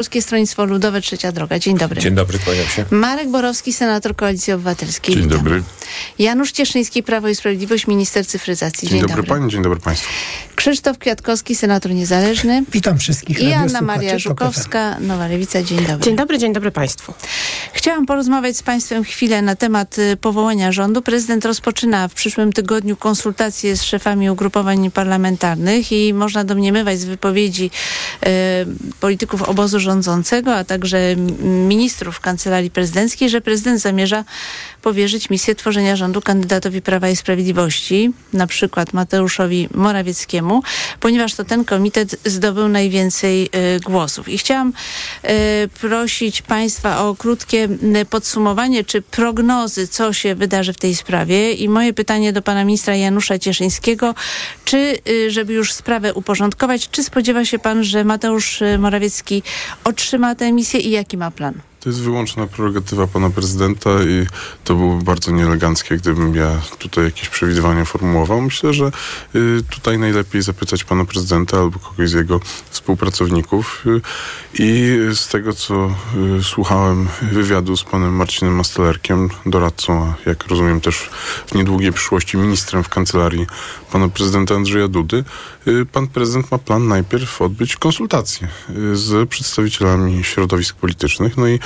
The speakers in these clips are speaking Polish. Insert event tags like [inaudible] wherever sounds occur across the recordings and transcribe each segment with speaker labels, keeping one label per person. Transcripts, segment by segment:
Speaker 1: Polskie Stronnictwo Ludowe, Trzecia Droga. Dzień dobry.
Speaker 2: Dzień dobry, kłaniam się.
Speaker 1: Marek Borowski, senator Koalicji Obywatelskiej.
Speaker 3: Dzień
Speaker 1: Witam.
Speaker 3: dobry.
Speaker 1: Janusz Cieszyński, Prawo i Sprawiedliwość, minister cyfryzacji.
Speaker 3: Dzień, dobry pani, dzień dobry państwu.
Speaker 1: Krzysztof Kwiatkowski, senator niezależny.
Speaker 4: Witam wszystkich
Speaker 1: I Anna Maria. Żukowska, Nowa Lewica. Dzień dobry.
Speaker 5: Dzień dobry, dzień dobry Państwu.
Speaker 1: Chciałam porozmawiać z Państwem chwilę na temat y, powołania rządu. Prezydent rozpoczyna w przyszłym tygodniu konsultacje z szefami ugrupowań parlamentarnych i można domniemywać z wypowiedzi y, polityków obozu rządzącego, a także ministrów kancelarii prezydenckiej, że prezydent zamierza powierzyć misję tworzenia rządu kandydatowi Prawa i Sprawiedliwości, na przykład Mateuszowi Morawieckiemu, ponieważ to ten komitet zdobył najwięcej y, głosów. I chciałam y, prosić Państwa o krótkie podsumowanie czy prognozy, co się wydarzy w tej sprawie. I moje pytanie do pana ministra Janusza Cieszyńskiego, czy, y, żeby już sprawę uporządkować, czy spodziewa się pan, że Mateusz y, Morawiecki otrzyma tę misję i jaki ma plan?
Speaker 3: To jest wyłączna prerogatywa pana prezydenta i to byłoby bardzo nieeleganckie, gdybym ja tutaj jakieś przewidywania formułował. Myślę, że y, tutaj najlepiej zapytać pana prezydenta albo kogoś z jego współpracowników. Y, I z tego, co y, słuchałem wywiadu z panem Marcinem Mastelerkiem, doradcą, a jak rozumiem też w niedługiej przyszłości ministrem w kancelarii pana prezydenta Andrzeja Dudy, pan prezydent ma plan najpierw odbyć konsultacje z przedstawicielami środowisk politycznych, no i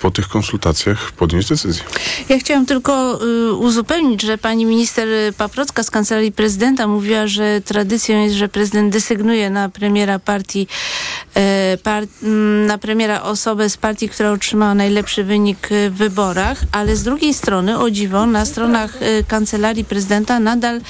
Speaker 3: po tych konsultacjach podjąć decyzję.
Speaker 1: Ja chciałam tylko y, uzupełnić, że pani minister Paprocka z Kancelarii Prezydenta mówiła, że tradycją jest, że prezydent desygnuje na premiera partii, e, par, m, na premiera osobę z partii, która otrzymała najlepszy wynik y, w wyborach, ale z drugiej strony, o dziwo, na stronach y, Kancelarii Prezydenta nadal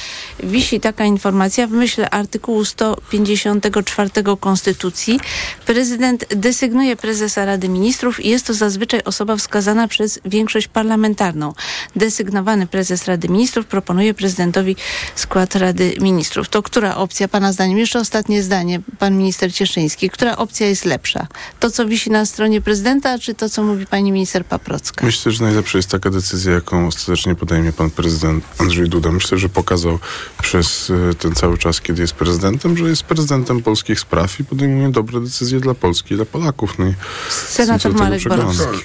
Speaker 1: wisi taka informacja w myśl artykułu 154 Konstytucji. Prezydent desygnuje prezesa Rady Ministrów i jest to zazwyczaj osoba wskazana przez większość parlamentarną. Desygnowany prezes Rady Ministrów proponuje prezydentowi skład Rady Ministrów. To która opcja, Pana zdaniem, jeszcze ostatnie zdanie, Pan minister Cieszyński, która opcja jest lepsza? To, co wisi na stronie prezydenta, czy to, co mówi Pani minister Paprocka?
Speaker 3: Myślę, że najlepsza jest taka decyzja, jaką ostatecznie podejmie pan prezydent Andrzej Duda. Myślę, że pokazał przez y, ten cały czas, kiedy jest prezydentem, że jest prezydentem polskich spraw i podejmuje dobre decyzje dla Polski i dla Polaków. No i
Speaker 1: Senator Marek. Borowski.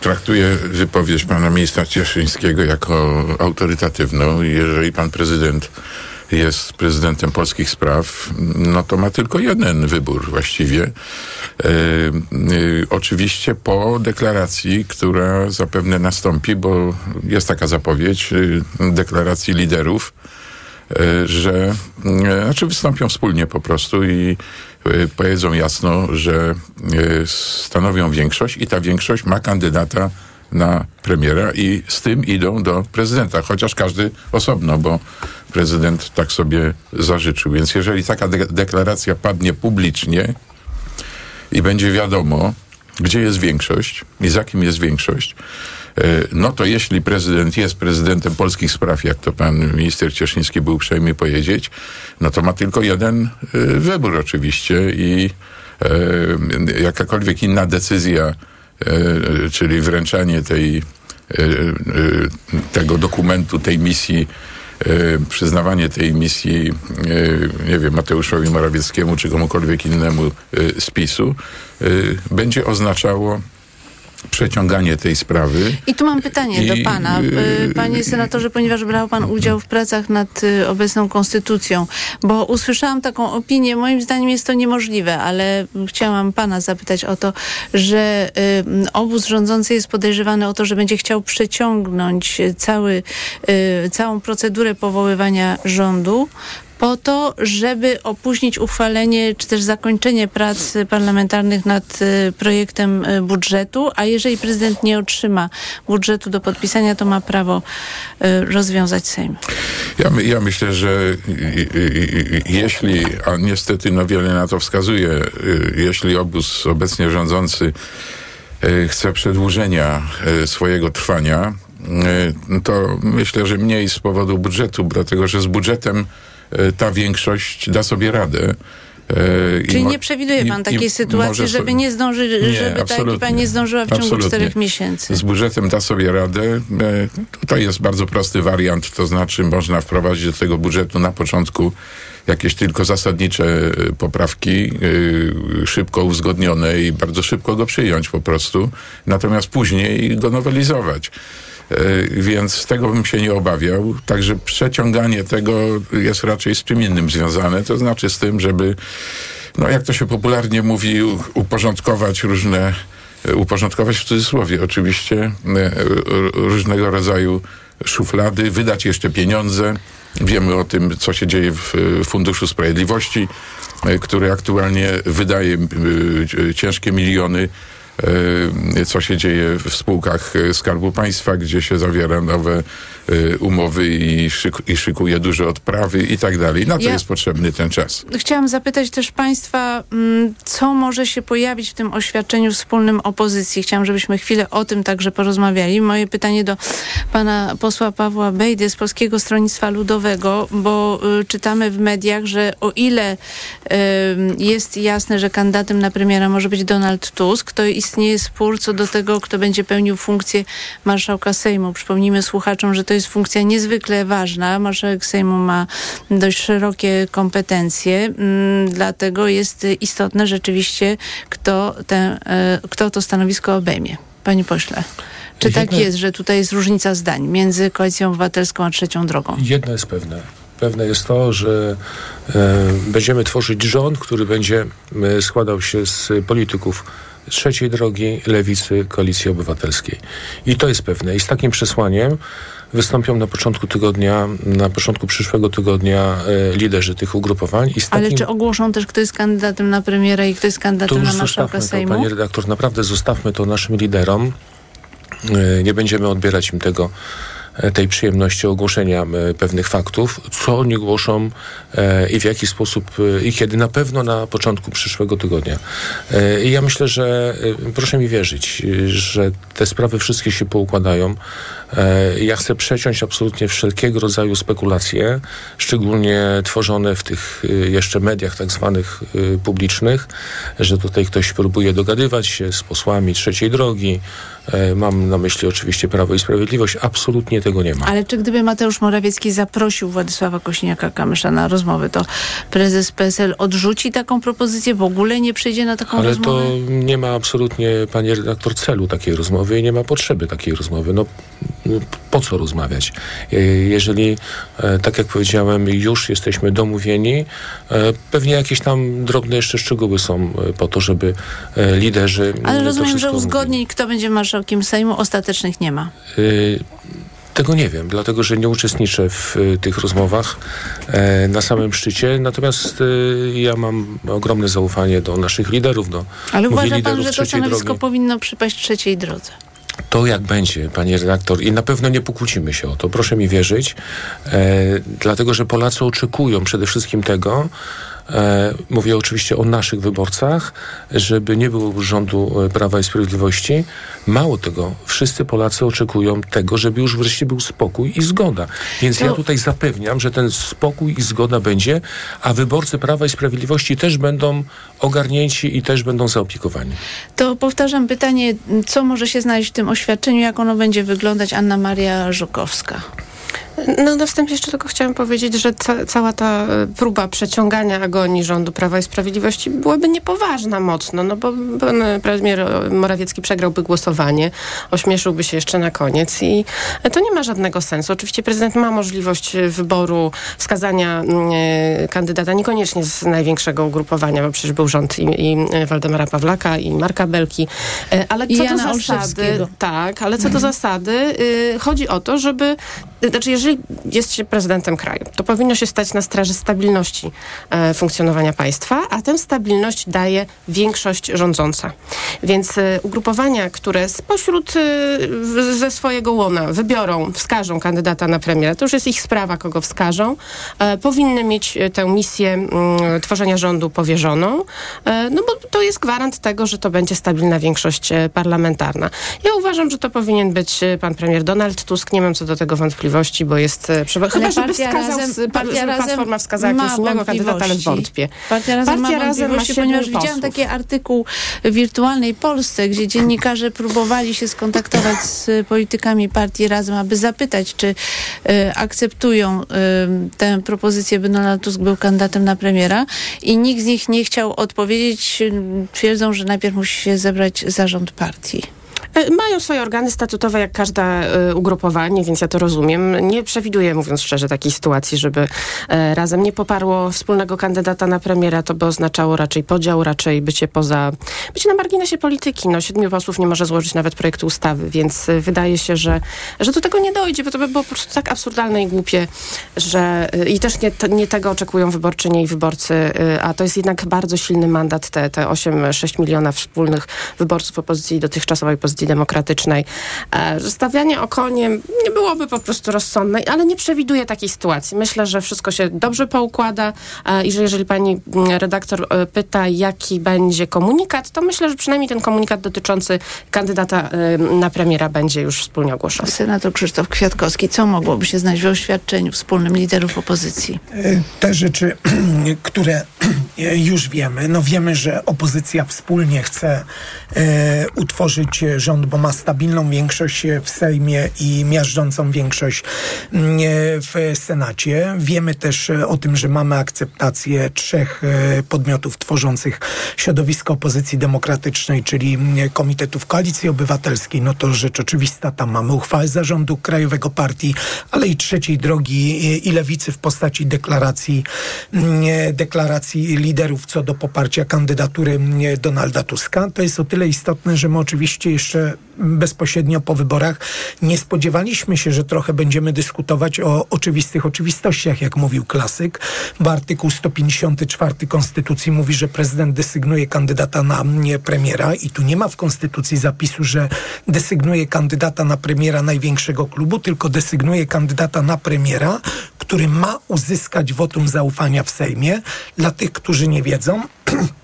Speaker 2: Traktuję wypowiedź pana ministra Cieszyńskiego jako autorytatywną. Jeżeli pan prezydent jest prezydentem polskich spraw, no to ma tylko jeden wybór właściwie. E, e, oczywiście po deklaracji, która zapewne nastąpi, bo jest taka zapowiedź e, deklaracji liderów, że e, znaczy wystąpią wspólnie po prostu i e, powiedzą jasno, że e, stanowią większość i ta większość ma kandydata na premiera i z tym idą do prezydenta, chociaż każdy osobno, bo prezydent tak sobie zażyczył. Więc jeżeli taka de- deklaracja padnie publicznie i będzie wiadomo, gdzie jest większość i za kim jest większość, e, no to jeśli prezydent jest prezydentem polskich spraw, jak to pan minister Cieszyński był uprzejmy powiedzieć, no to ma tylko jeden e, wybór oczywiście i e, jakakolwiek inna decyzja, e, czyli wręczanie tej, e, e, tego dokumentu, tej misji, e, przyznawanie tej misji, e, nie wiem, Mateuszowi Morawieckiemu czy komukolwiek innemu e, z PiSu, e, będzie oznaczało przeciąganie tej sprawy.
Speaker 1: I tu mam pytanie
Speaker 2: I,
Speaker 1: do pana.
Speaker 2: yy,
Speaker 1: Y, Panie senatorze, ponieważ brał pan udział w pracach nad y, obecną konstytucją, bo usłyszałam taką opinię, moim zdaniem jest to niemożliwe, ale chciałam pana zapytać o to, że y, obóz rządzący jest podejrzewany o to, że będzie chciał przeciągnąć cały, y, całą procedurę powoływania rządu po to, żeby opóźnić uchwalenie czy też zakończenie prac parlamentarnych nad y, projektem y, budżetu, a jeżeli prezydent nie otrzyma budżetu do podpisania, to ma prawo y, rozwiązać Sejm.
Speaker 2: Ja, ja myślę, że jeśli, a niestety no wiele na to wskazuje, jeśli obóz obecnie rządzący chce przedłużenia swojego trwania, to myślę, że mniej z powodu budżetu, dlatego że z budżetem ta większość da sobie radę.
Speaker 1: E, Czyli nie przewiduje pan takiej sytuacji, żeby nie zdąży, nie, żeby ta ekipa nie zdążyła w ciągu czterech miesięcy?
Speaker 2: Z budżetem da sobie radę. E, tutaj jest bardzo prosty wariant, to znaczy można wprowadzić do tego budżetu na początku jakieś tylko zasadnicze e, poprawki, szybko uzgodnione i bardzo szybko go przyjąć po prostu, natomiast później go nowelizować. Więc z tego bym się nie obawiał. Także przeciąganie tego jest raczej z czym innym związane, to znaczy z tym, żeby, no jak to się popularnie mówi, uporządkować różne uporządkować w cudzysłowie oczywiście różnego rodzaju szuflady, wydać jeszcze pieniądze. Wiemy o tym, co się dzieje w Funduszu Sprawiedliwości, który aktualnie wydaje ciężkie miliony E, co się dzieje w spółkach e, Skarbu Państwa, gdzie się zawiera nowe e, umowy i, i szykuje duże odprawy i tak dalej. Na to ja jest potrzebny ten czas.
Speaker 1: Chciałam zapytać też Państwa, mm, co może się pojawić w tym oświadczeniu wspólnym opozycji. Chciałam, żebyśmy chwilę o tym także porozmawiali. Moje pytanie do pana posła Pawła Bejdy z Polskiego Stronnictwa Ludowego, bo y, czytamy w mediach, że o ile y, jest jasne, że kandydatem na premiera może być Donald Tusk, to istnieje spór co do tego, kto będzie pełnił funkcję marszałka Sejmu. Przypomnijmy słuchaczom, że to jest funkcja niezwykle ważna. Marszałek Sejmu ma dość szerokie kompetencje, mm, dlatego jest istotne rzeczywiście, kto, e, kto to stanowisko obejmie. Panie pośle. Czy tak jest, że tutaj jest różnica zdań między Koalicją Obywatelską a Trzecią Drogą?
Speaker 4: Jedno jest pewne. Pewne jest to, że e, będziemy tworzyć rząd, który będzie e, składał się z polityków trzeciej drogi lewicy Koalicji Obywatelskiej. I to jest pewne. I z takim przesłaniem wystąpią na początku tygodnia, na początku przyszłego tygodnia e, liderzy tych ugrupowań. I
Speaker 1: Ale czy ogłoszą też, kto jest kandydatem na premiera i kto jest kandydatem na marszałka Sejmu?
Speaker 4: To, panie redaktor, naprawdę zostawmy to naszym liderom. E, nie będziemy odbierać im tego tej przyjemności ogłoszenia e, pewnych faktów, co oni głoszą e, i w jaki sposób i kiedy. Na pewno na początku przyszłego tygodnia. I ja myślę, że proszę mi wierzyć, że te sprawy wszystkie się poukładają. Ja chcę przeciąć absolutnie wszelkiego rodzaju spekulacje, szczególnie tworzone w tych jeszcze mediach tak zwanych publicznych, że tutaj ktoś próbuje dogadywać się z posłami trzeciej drogi, E, mam na myśli oczywiście Prawo i Sprawiedliwość. Absolutnie tego nie ma.
Speaker 1: Ale czy gdyby Mateusz Morawiecki zaprosił Władysława Kośniaka-Kamysza na rozmowę, to prezes PSL odrzuci taką propozycję? W ogóle nie przyjdzie na taką
Speaker 4: Ale
Speaker 1: rozmowę?
Speaker 4: Ale to nie ma absolutnie, panie redaktor, celu takiej rozmowy i nie ma potrzeby takiej rozmowy. No, po co rozmawiać? E, jeżeli, e, tak jak powiedziałem, już jesteśmy domówieni, pewnie jakieś tam drobne jeszcze szczegóły są po to, żeby liderzy...
Speaker 1: Ale rozumiem, że uzgodnień, kto będzie marszał marszałkiem Sejmu ostatecznych nie ma? Y
Speaker 4: tego nie wiem, dlatego że nie uczestniczę w y, tych rozmowach e, na samym szczycie. Natomiast y, ja mam ogromne zaufanie do naszych liderów. Do,
Speaker 1: Ale uważa pan, że to stanowisko drogi. powinno przypaść trzeciej drodze?
Speaker 4: To jak będzie, panie redaktor, i na pewno nie pokłócimy się o to, proszę mi wierzyć, dlatego że Polacy oczekują przede wszystkim tego, mówię oczywiście o naszych wyborcach, żeby nie było rządu e, Prawa i Sprawiedliwości. Mało tego, wszyscy Polacy oczekują tego, żeby już wreszcie był spokój i zgoda. Więc to... ja tutaj zapewniam, że ten spokój i zgoda będzie, a wyborcy Prawa i Sprawiedliwości też będą ogarnięci i też będą zaopiekowani.
Speaker 1: To powtarzam pytanie, co może się znaleźć w tym oświadczeniu, jak ono będzie wyglądać Anna Maria Żukowska?
Speaker 5: No na wstępie jeszcze tylko chciałam powiedzieć, że ca cała ta e, próba przeciągania agonii rządu Prawa i Sprawiedliwości byłaby niepoważna mocno, no bo pan premier Morawiecki przegrałby głosowanie, ośmieszyłby się jeszcze na koniec i to nie ma żadnego sensu. Oczywiście prezydent ma możliwość wyboru, wskazania mm, e, kandydata niekoniecznie z największego ugrupowania, bo przecież był rząd i, i Waldemara Pawlaka i Marka Belki, e, ale co do zasady, tak, ale co do mhm. zasady y, chodzi o to, żeby znaczy, jeżeli jest się prezydentem kraju, to powinno się stać na straży stabilności e, funkcjonowania państwa, a tę stabilność daje większość rządząca. Więc e, ugrupowania, które spośród e, ze swojego łona wybiorą, wskażą kandydata na premiera, to już jest ich sprawa, kogo wskażą, e, powinny mieć e, tę misję mm, tworzenia rządu powierzoną, e, no bo to jest gwarant tego, że to będzie stabilna większość parlamentarna. Ja uważam, że to powinien być pan premier Donald Tusk, nie mam co do tego wątpliwości wątpliwości, bo jest przewodniczący. Chyba, żeby wskazał, razem, partia żeby Platforma wskazała jakiegoś innego kandydata, ale wątpię.
Speaker 1: Partia Razem partia ma razem ma ponieważ posłów. widziałam taki artykuł w Wirtualnej Polsce, gdzie dziennikarze próbowali się skontaktować z politykami partii Razem, aby zapytać, czy y, akceptują y, tę propozycję, by Donald Tusk był kandydatem na premiera i nikt z nich nie chciał odpowiedzieć. Twierdzą, że najpierw musi się zebrać zarząd partii.
Speaker 5: E, mają swoje organy statutowe, jak każde ugrupowanie, więc ja to rozumiem. Nie przewiduję, mówiąc szczerze, takiej sytuacji, żeby e, razem nie poparło wspólnego kandydata na premiera. To by oznaczało raczej podział, raczej bycie poza, bycie na marginesie polityki. No, siedmiu posłów nie może złożyć nawet projektu ustawy, więc e, wydaje się, że, że do tego nie dojdzie, bo to by było po prostu tak absurdalne i głupie, że i też nie, nie tego oczekują wyborczynie i wyborcy, a to jest jednak bardzo silny mandat, te, te 8-6 miliona wspólnych wyborców opozycji dotychczasowej pozycji Demokratycznej. E, stawianie okoniem nie byłoby po prostu rozsądne, ale nie przewiduję takiej sytuacji. Myślę, że wszystko się dobrze poukłada e, i że jeżeli pani mm, redaktor e, pyta, jaki będzie komunikat, to myślę, że przynajmniej ten komunikat dotyczący kandydata na premiera będzie już wspólnie ogłoszony.
Speaker 1: Senator Krzysztof Kwiatkowski, co mogłoby się znaleźć w oświadczeniu wspólnym liderów opozycji?
Speaker 6: Te rzeczy, [clears throat] które [clears throat] już wiemy, no wiemy, że opozycja wspólnie chce utworzyć rząd rząd, bo ma stabilną większość w Sejmie i miażdżącą większość mm, w Senacie. Wiemy też o tym, że mamy akceptację trzech e, podmiotów tworzących środowisko opozycji demokratycznej, czyli mm, Komitetów Koalicji Obywatelskiej. No to rzecz oczywista, tam mamy uchwałę zarządu Krajowego Partii, ale i trzeciej drogi i lewicy w postaci deklaracji, mm, deklaracji liderów co do poparcia kandydatury Donalda Tuska. To jest o tyle istotne, że my oczywiście jeszcze bezpośrednio po wyborach nie spodziewaliśmy się, że trochę będziemy dyskutować o oczywistych oczywistościach, jak mówił klasyk, bo artykuł 154 Konstytucji mówi, że prezydent desygnuje kandydata na premiera i tu nie ma w Konstytucji zapisu, że desygnuje kandydata na premiera największego klubu, tylko desygnuje kandydata na premiera, który ma uzyskać wotum zaufania w Sejmie. Dla tych, którzy nie wiedzą, [clears throat]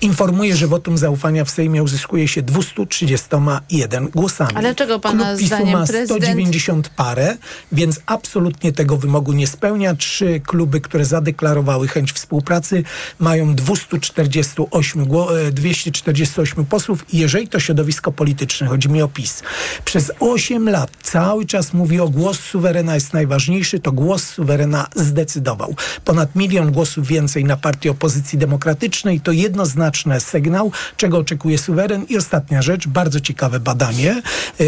Speaker 6: informuje, że wotum zaufania w Sejmie uzyskuje się 231 głosami.
Speaker 1: Ale czego pana
Speaker 6: Klub PiSu
Speaker 1: zdaniem
Speaker 6: ma
Speaker 1: prezydent...
Speaker 6: 190 parę, więc absolutnie tego wymogu nie spełnia. Trzy kluby, które zadeklarowały chęć współpracy, mają 248, 248 e, posłów i jeżeli to środowisko polityczne, chodzi mi o PiS, przez 8 lat cały czas mówi o głos suwerena jest najważniejszy, to głos suwerena zdecydował. Ponad milion głosów więcej na partię opozycji demokratycznej to jednoznacznie jednoznaczny sygnał, czego oczekuje suweren. I ostatnia rzecz, bardzo ciekawe badanie. E,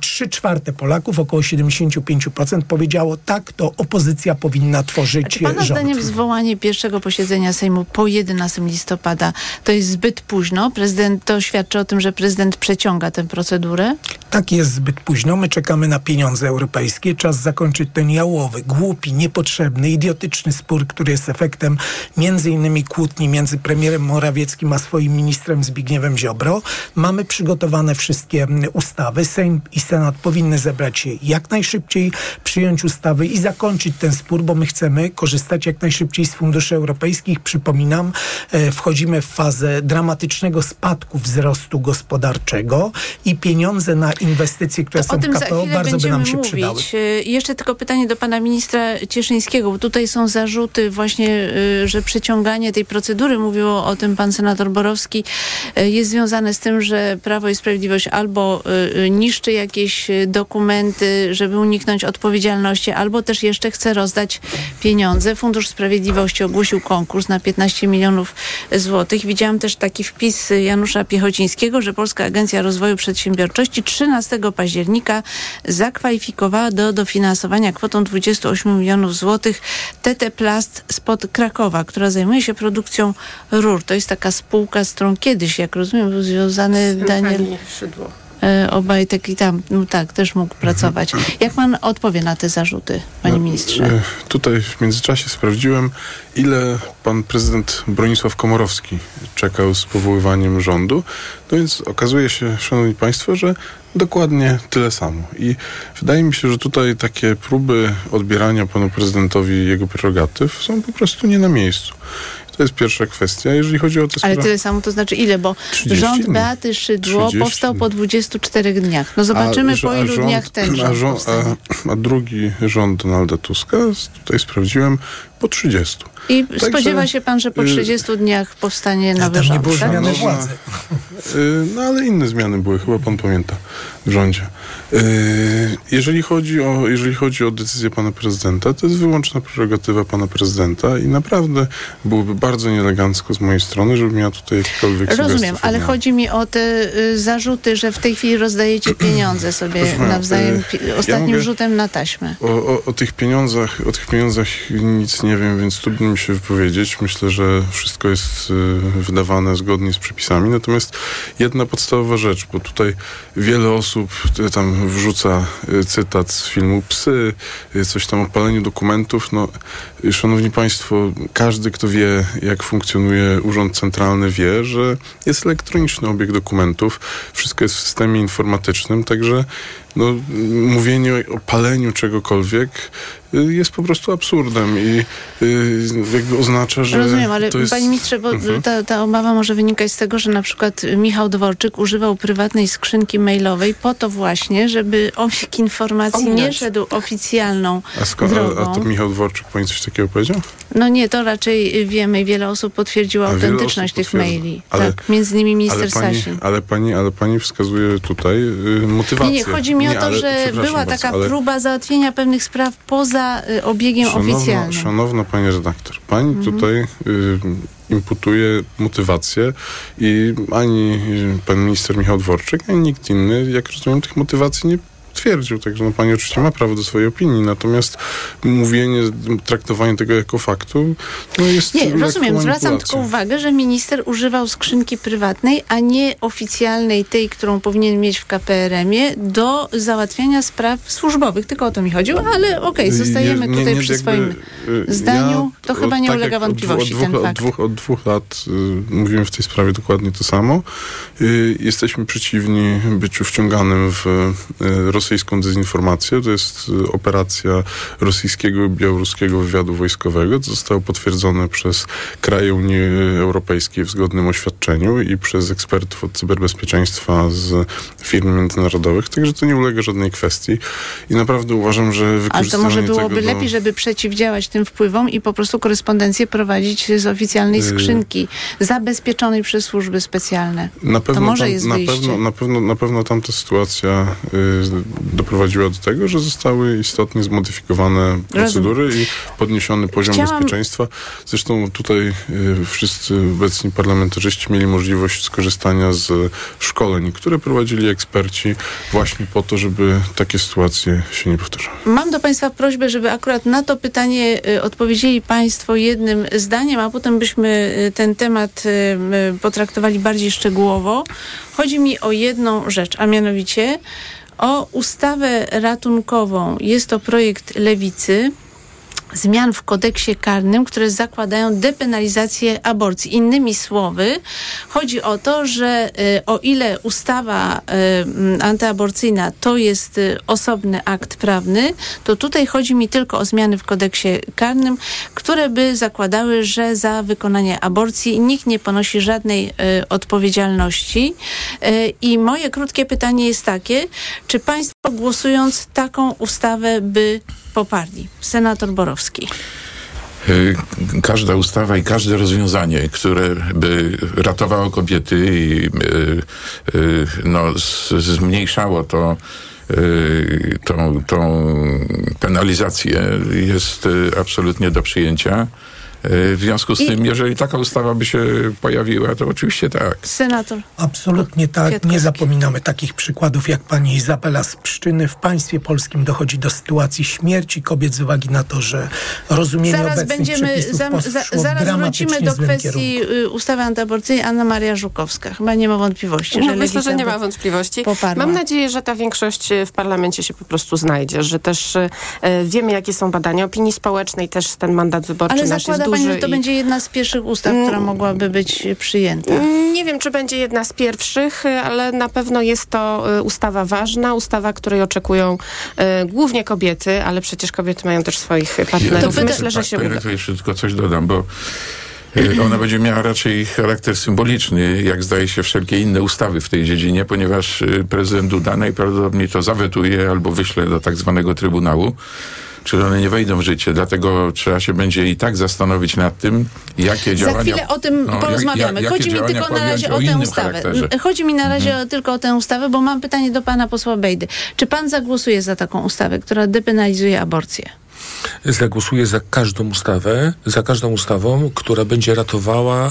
Speaker 6: trzy czwarte Polaków, około 75% powiedziało tak, to opozycja powinna tworzyć
Speaker 1: czy pana
Speaker 6: rząd.
Speaker 1: zdaniem zwołanie pierwszego posiedzenia Sejmu po 11 listopada to jest zbyt późno? Prezydent to świadczy o tym, że prezydent przeciąga tę procedurę?
Speaker 6: Tak jest zbyt późno. My czekamy na pieniądze europejskie. Czas zakończyć ten jałowy, głupi, niepotrzebny, idiotyczny spór, który jest efektem między innymi kłótni między premierem Morawieckim Morawieckim a swoim ministrem Zbigniewem Ziobro. Mamy przygotowane wszystkie ustawy. Sejm i Senat powinny zebrać się jak najszybciej, przyjąć ustawy i zakończyć ten spór, bo my chcemy korzystać jak najszybciej z funduszy europejskich. Przypominam, e, wchodzimy w fazę dramatycznego spadku wzrostu gospodarczego i pieniądze na inwestycje, które
Speaker 1: to
Speaker 6: są w KPO, bardzo by nam się
Speaker 1: mówić.
Speaker 6: przydały.
Speaker 1: E, jeszcze tylko pytanie do pana ministra Cieszyńskiego, bo tutaj są zarzuty właśnie, e, że przeciąganie tej procedury, mówił o tym pan senator Borowski, e, jest związane z tym, że Prawo i Sprawiedliwość albo e, e, niszczy jakieś dokumenty, żeby uniknąć odpowiedzialności, albo też jeszcze chce rozdać pieniądze. Fundusz Sprawiedliwości ogłosił konkurs na 15 milionów złotych. Widziałam też taki wpis Janusza Piechocińskiego, że Polska Agencja Rozwoju Przedsiębiorczości 13 października zakwalifikowała do dofinansowania kwotą 28 milionów złotych TT Plast spod Krakowa, która zajmuje się produkcją rur. To jest taka spółka, z którą kiedyś, jak rozumiem, był związany Daniel
Speaker 5: Szydło.
Speaker 1: E, Obajtek i tam, no tak, też mógł pracować. Jak pan odpowie na te zarzuty, panie no, ministrze? E,
Speaker 3: tutaj w międzyczasie sprawdziłem, ile pan prezydent Bronisław Komorowski czekał z powoływaniem rządu. No więc okazuje się, szanowni państwo, że dokładnie tyle samo. I wydaje mi się, że tutaj takie próby odbierania panu prezydentowi jego prerogatyw są po prostu nie na miejscu To jest pierwsza kwestia. Jeżeli chodzi o te
Speaker 1: Ale
Speaker 3: spra-
Speaker 1: tyle samo to znaczy ile? Bo
Speaker 3: 30
Speaker 1: rząd
Speaker 3: dni.
Speaker 1: Beaty Szydło
Speaker 3: 30
Speaker 1: powstał po 24 dniach. No zobaczymy
Speaker 3: A,
Speaker 1: po
Speaker 3: a
Speaker 1: ilu
Speaker 3: rząd-
Speaker 1: dniach ten
Speaker 3: a,
Speaker 1: rząd powstanie.
Speaker 3: a, a drugi rząd Donalda Tuska, tutaj sprawdziłem, po 30.
Speaker 1: I
Speaker 3: Także,
Speaker 1: spodziewa się pan, że po
Speaker 3: y,
Speaker 1: 30 dniach powstanie nowy
Speaker 6: tam nie
Speaker 1: rząd,
Speaker 6: było
Speaker 1: tak?
Speaker 6: zmiany władzy.
Speaker 3: Y, No ale inne zmiany były, chyba pan pamięta, w rządzie. Y, Jeżeli chodzi o, jeżeli chodzi o decyzję pana prezydenta, to jest wyłączna prerogatywa pana prezydenta i naprawdę byłoby bardzo nieelegancko z mojej strony, żebym ja tutaj jakikolwiek
Speaker 1: Rozumiem, ale
Speaker 3: miał.
Speaker 1: chodzi mi o te y, zarzuty, że w tej chwili rozdajecie [clears throat] pieniądze sobie
Speaker 3: Proszę
Speaker 1: nawzajem,
Speaker 3: y, ja
Speaker 1: ostatnim
Speaker 3: mogę-
Speaker 1: rzutem na taśmę.
Speaker 3: O, o, o tych pieniądzach, o tych pieniądzach nic nie wiem, więc trudno mi się wypowiedzieć. Myślę, że wszystko jest y, wydawane zgodnie z przepisami. Natomiast jedna podstawowa rzecz, bo tutaj wiele osób y, tam wrzuca y, cytat z filmu Psy, coś tam o paleniu dokumentów. No, szanowni państwo, każdy, kto wie, jak funkcjonuje Urząd Centralny, wie, że jest elektroniczny obieg dokumentów. Wszystko jest w systemie informatycznym, także no, mówienie o, paleniu czegokolwiek jest po prostu absurdem i y, jakby oznacza, że
Speaker 1: Rozumiem, ale
Speaker 3: to jest...
Speaker 1: panie ministrze, bo
Speaker 3: Mhm.
Speaker 1: ta, ta obawa może wynikać z tego, że na przykład Michał Dworczyk używał prywatnej skrzynki mailowej po to właśnie, żeby obieg informacji nie szedł oficjalną
Speaker 3: A, sko- a,
Speaker 1: drogą.
Speaker 3: a to Michał Dworczyk pani coś takiego powiedział?
Speaker 1: No nie, to raczej wiemy i wiele osób potwierdziło
Speaker 3: A
Speaker 1: autentyczność
Speaker 3: osób
Speaker 1: tych maili.
Speaker 3: Ale-
Speaker 1: tak, między innymi minister
Speaker 3: ale pani,
Speaker 1: Sasin.
Speaker 3: ale pani, ale pani wskazuje tutaj y, motywację.
Speaker 1: Nie, nie, chodzi mi o
Speaker 3: Nie,
Speaker 1: to,
Speaker 3: ale-
Speaker 1: że była
Speaker 3: bardzo,
Speaker 1: taka
Speaker 3: ale
Speaker 1: próba załatwienia pewnych spraw poza y, obiegiem
Speaker 3: szanowna,
Speaker 1: oficjalnym.
Speaker 3: Szanowna pani redaktor, pani
Speaker 1: Mhm.
Speaker 3: tutaj y, imputuje motywację i ani y, pan minister Michał Dworczyk, ani nikt inny, jak rozumiem, tych motywacji nie twierdził, także no, pani oczywiście ma prawo do swojej opinii, natomiast mówienie, traktowanie tego jako faktu, no jest
Speaker 1: Nie, rozumiem. Zwracam tylko uwagę, że minister używał skrzynki prywatnej, a nie oficjalnej, tej, którą powinien mieć w KPRM-ie, do załatwiania spraw służbowych. Tylko o to mi chodziło, ale okej, zostajemy
Speaker 3: Y, Nie-
Speaker 1: tutaj
Speaker 3: nie,
Speaker 1: przy swoim
Speaker 3: y,
Speaker 1: zdaniu. To chyba nie
Speaker 3: tak
Speaker 1: ulega
Speaker 3: od
Speaker 1: wątpliwości
Speaker 3: od dwóch,
Speaker 1: ten
Speaker 3: Od
Speaker 1: fakt.
Speaker 3: dwóch, od dwóch lat y, mówimy w tej sprawie dokładnie to samo. Y, jesteśmy przeciwni byciu wciąganym w y, rosyjską dezinformację. To jest y, operacja rosyjskiego i białoruskiego wywiadu wojskowego. To zostało potwierdzone przez kraje Unii Europejskiej w zgodnym oświadczeniu i przez ekspertów od cyberbezpieczeństwa z firm międzynarodowych. Także to nie ulega żadnej kwestii. I naprawdę uważam, że
Speaker 1: Ale to może byłoby
Speaker 3: tego do...
Speaker 1: lepiej, żeby przeciwdziałać tym wpływom i po prostu korespondencję prowadzić z oficjalnej
Speaker 3: Y-
Speaker 1: skrzynki, zabezpieczonej przez służby specjalne.
Speaker 3: Na pewno,
Speaker 1: może
Speaker 3: tam,
Speaker 1: jest
Speaker 3: na,
Speaker 1: wyjście.
Speaker 3: pewno, na, pewno, na pewno tamta sytuacja y, doprowadziła do tego, że zostały istotnie zmodyfikowane procedury i podniesiony poziom
Speaker 1: Chciałam-
Speaker 3: bezpieczeństwa. Zresztą tutaj y, wszyscy obecni parlamentarzyści mieli możliwość skorzystania z szkoleń, które prowadzili eksperci właśnie po to, żeby takie sytuacje się nie powtarzały.
Speaker 1: Mam do Państwa prośbę, żeby akurat na to pytanie y, odpowiedzieli Państwo jednym zdaniem, a potem byśmy y, ten temat potraktowali bardziej szczegółowo. Chodzi mi o jedną rzecz, a mianowicie o ustawę ratunkową. Jest to projekt Lewicy zmian w kodeksie karnym, które zakładają depenalizację aborcji. Innymi słowy, chodzi o to, że y, o ile ustawa y, antyaborcyjna to jest y, osobny akt prawny, to tutaj chodzi mi tylko o zmiany w kodeksie karnym, które by zakładały, że za wykonanie aborcji nikt nie ponosi żadnej odpowiedzialności. I moje krótkie pytanie jest takie, czy państwo głosując taką ustawę by poparli? Senator Borowski.
Speaker 2: Y, Każda ustawa i każde rozwiązanie, które by ratowało kobiety i y, y, no, zmniejszało to tą, tą penalizację jest absolutnie do przyjęcia. Y, W związku z
Speaker 1: I-
Speaker 2: tym, jeżeli taka ustawa by się pojawiła, to oczywiście tak.
Speaker 1: Senator.
Speaker 6: Absolutnie tak.
Speaker 1: Kwiatkowski.
Speaker 6: Nie zapominamy takich przykładów jak pani Izabela z Pszczyny. W państwie polskim dochodzi do sytuacji śmierci kobiet z uwagi na to, że rozumienie
Speaker 1: Zaraz
Speaker 6: obecnych
Speaker 1: będziemy,
Speaker 6: przepisów
Speaker 1: zam, za, zaraz wrócimy do kwestii
Speaker 6: kierunku.
Speaker 1: y, ustawy antyaborcyjnej. Anna Maria Żukowska. Chyba nie ma wątpliwości, że
Speaker 5: No, myślę, że nie ma wątpliwości.
Speaker 1: poparła.
Speaker 5: Mam nadzieję, że ta większość e, w parlamencie się po prostu znajdzie, że też e, wiemy, jakie są badania opinii społecznej, też ten mandat wyborczy
Speaker 1: Ale
Speaker 5: nasz jest duży.
Speaker 1: Pani, że to
Speaker 5: i-
Speaker 1: będzie jedna z pierwszych ustaw, która mogłaby być przyjęta.
Speaker 5: Mm, Nie wiem, czy będzie jedna z pierwszych, ale na pewno jest to e, ustawa ważna, ustawa, której oczekują e, głównie kobiety, ale przecież kobiety mają też swoich partnerów.
Speaker 1: To pyta-
Speaker 5: Myślę, że się
Speaker 2: to
Speaker 5: uda.
Speaker 2: ja tu jeszcze tylko coś dodam, bo Y, Ona będzie miała raczej charakter symboliczny, jak zdaje się wszelkie inne ustawy w tej dziedzinie, ponieważ y, prezydent Duda najprawdopodobniej to zawetuje albo wyśle do tak zwanego Trybunału. Czyli one nie wejdą w życie, dlatego trzeba się będzie i tak zastanowić nad tym, jakie działania...
Speaker 1: Za chwilę o tym
Speaker 2: no,
Speaker 1: porozmawiamy.
Speaker 2: jak-
Speaker 1: Chodzi mi tylko na razie o tę
Speaker 2: innym
Speaker 1: ustawę.
Speaker 2: charakterze.
Speaker 1: Chodzi mi na razie o, tylko o tę ustawę, bo mam pytanie do pana posła Bejdy. Czy pan zagłosuje za taką ustawę, która depenalizuje aborcję?
Speaker 4: Zagłosuję za każdą ustawę, za każdą ustawą, która będzie ratowała e,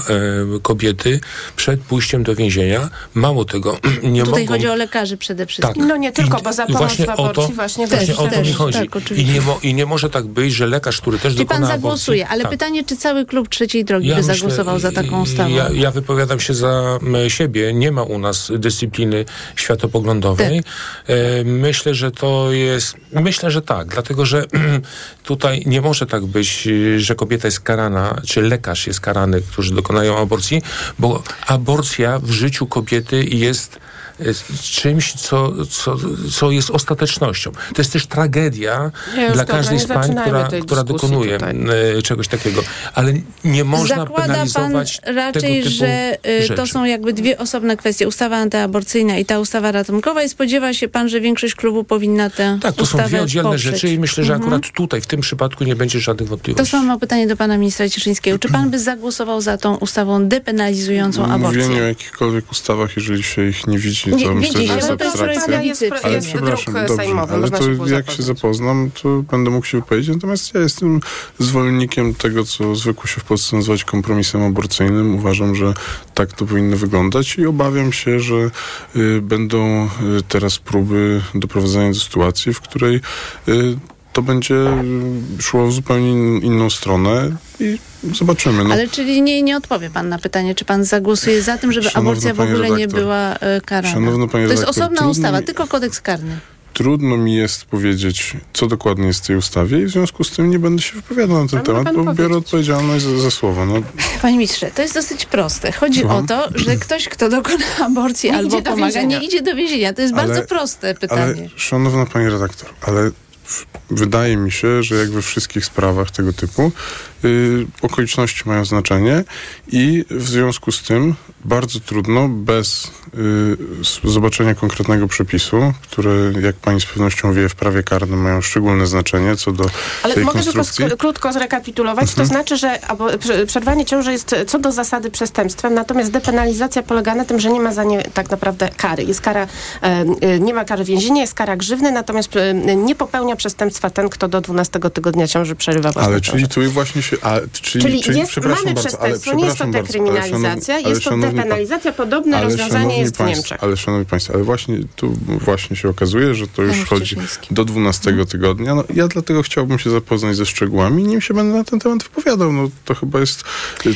Speaker 4: kobiety przed pójściem do więzienia. Mało tego, [clears throat] nie
Speaker 1: Tutaj
Speaker 4: mogą...
Speaker 1: chodzi o lekarzy przede wszystkim.
Speaker 4: Tak.
Speaker 5: No nie tylko, bo za pomoc
Speaker 4: właśnie
Speaker 5: w
Speaker 4: o to,
Speaker 5: aborcji właśnie
Speaker 1: Też,
Speaker 4: właśnie o to
Speaker 1: też,
Speaker 4: mi chodzi.
Speaker 1: tak,
Speaker 4: I, nie mo, I nie może tak być, że lekarz, który też
Speaker 1: Czyli pan
Speaker 4: dokona
Speaker 1: zagłosuje,
Speaker 4: aborcji,
Speaker 1: ale
Speaker 4: tak.
Speaker 1: pytanie, czy cały klub trzeciej drogi by
Speaker 4: myślę-
Speaker 1: zagłosował za taką ustawą?
Speaker 4: Ja, ja wypowiadam się za siebie. Nie ma u nas dyscypliny światopoglądowej.
Speaker 1: Tak.
Speaker 4: E, myślę, że to jest. Myślę, że tak, dlatego że [clears throat] tutaj nie może tak być, że kobieta jest karana, czy lekarz jest karany, którzy dokonają aborcji, bo aborcja w życiu kobiety jest e, czymś, co, co, co jest ostatecznością. To jest też tragedia
Speaker 5: Nie,
Speaker 4: dla
Speaker 5: dobra,
Speaker 4: każdej z pań, która, która dokonuje
Speaker 5: tutaj.
Speaker 4: e, czegoś takiego. Ale nie można
Speaker 1: Zakłada pan
Speaker 4: penalizować
Speaker 1: raczej,
Speaker 4: tego typu
Speaker 1: że y, to
Speaker 4: rzeczy.
Speaker 1: są jakby dwie osobne kwestie. Ustawa antyaborcyjna i ta ustawa ratunkowa i spodziewa się pan, że większość klubu powinna tę
Speaker 4: Tak, to są dwie oddzielne
Speaker 1: poprzeć.
Speaker 4: rzeczy i myślę, że
Speaker 1: Mhm.
Speaker 4: akurat tutaj, w tym przypadku nie będzie żadnych
Speaker 1: To
Speaker 4: wątpliwości.
Speaker 1: samo pytanie do pana ministra Cieszyńskiego. Czy pan by zagłosował za tą ustawą depenalizującą aborcję?
Speaker 3: Mówienie o jakichkolwiek ustawach, jeżeli się ich nie widzi, to
Speaker 1: Nie,
Speaker 3: myślę, że
Speaker 1: się,
Speaker 3: jest
Speaker 1: ale to
Speaker 3: abstrakcja.
Speaker 5: jest, jest druk
Speaker 3: Przepraszam, dobrze,
Speaker 5: sejmowy,
Speaker 3: ale
Speaker 5: się
Speaker 3: to
Speaker 5: było
Speaker 3: jak się zapoznam, to będę mógł się wypowiedzieć. Natomiast ja jestem zwolennikiem tego, co zwykło się w Polsce nazywać kompromisem aborcyjnym. Uważam, że tak to powinno wyglądać i obawiam się, że y, będą y, teraz próby doprowadzenia do sytuacji, w której y, to będzie y, szło w zupełnie in- inną stronę i zobaczymy. No,
Speaker 1: Ale czyli nie, nie odpowie pan na pytanie, czy pan zagłosuje za tym, żeby
Speaker 3: Szanowna
Speaker 1: aborcja w ogóle nie
Speaker 3: redaktor,
Speaker 1: była e, karana?
Speaker 3: szanowna pani
Speaker 1: to jest
Speaker 3: redaktor,
Speaker 1: osobna
Speaker 3: trudno
Speaker 1: ustawa,
Speaker 3: mi-
Speaker 1: tylko kodeks karny.
Speaker 3: Trudno mi jest powiedzieć, co dokładnie jest w tej ustawie i w związku z tym nie będę się wypowiadał na ten
Speaker 5: Ale
Speaker 3: temat, bo biorę
Speaker 5: powiedzieć.
Speaker 3: odpowiedzialność za, za słowo. No, [laughs]
Speaker 1: Panie ministrze, to jest dosyć proste. Chodzi
Speaker 3: Słucham?
Speaker 1: o to, że ktoś, kto dokona [laughs] aborcji
Speaker 5: Nie
Speaker 1: albo
Speaker 5: idzie do
Speaker 1: pomaga,
Speaker 5: więzienia.
Speaker 1: nie idzie do więzienia. To jest
Speaker 3: Ale-
Speaker 1: bardzo proste
Speaker 3: ale,
Speaker 1: pytanie.
Speaker 3: szanowna pani redaktor, ale wydaje mi się, że jak we wszystkich sprawach tego typu, okoliczności mają znaczenie i w związku z tym bardzo trudno bez y, zobaczenia konkretnego przepisu, które, jak pani z pewnością wie, w prawie karnym mają szczególne znaczenie co do
Speaker 5: Ale
Speaker 3: tej
Speaker 5: mogę tylko
Speaker 3: konstrukcji.
Speaker 5: sk- krótko zrekapitulować. To znaczy, że przerwanie ciąży jest co do zasady przestępstwem, natomiast depenalizacja polega na tym, że nie ma za nie tak naprawdę kary. Jest kara, e, e, nie ma kary więzienia, jest kara grzywny, natomiast e, nie popełnia przestępstwa ten, kto do 12 tygodnia ciąży przerywa
Speaker 3: Ale
Speaker 5: ciążę.
Speaker 3: czyli tu właśnie się. A, czyli,
Speaker 5: Czyli, jest,
Speaker 3: przepraszam
Speaker 5: mamy
Speaker 3: bardzo, ale
Speaker 5: nie jest to
Speaker 3: przepraszam bardzo, ale
Speaker 5: dekryminalizacja, jest to depenalizacja. Podobne
Speaker 3: ale
Speaker 5: rozwiązanie jest w
Speaker 3: państwo,
Speaker 5: Niemczech.
Speaker 3: Ale szanowni państwo, ale właśnie tu właśnie się okazuje, że to już chodzi do 12 tygodnia. No, ja dlatego chciałbym się zapoznać ze szczegółami, nim się będę na ten temat wypowiadał. No, to chyba jest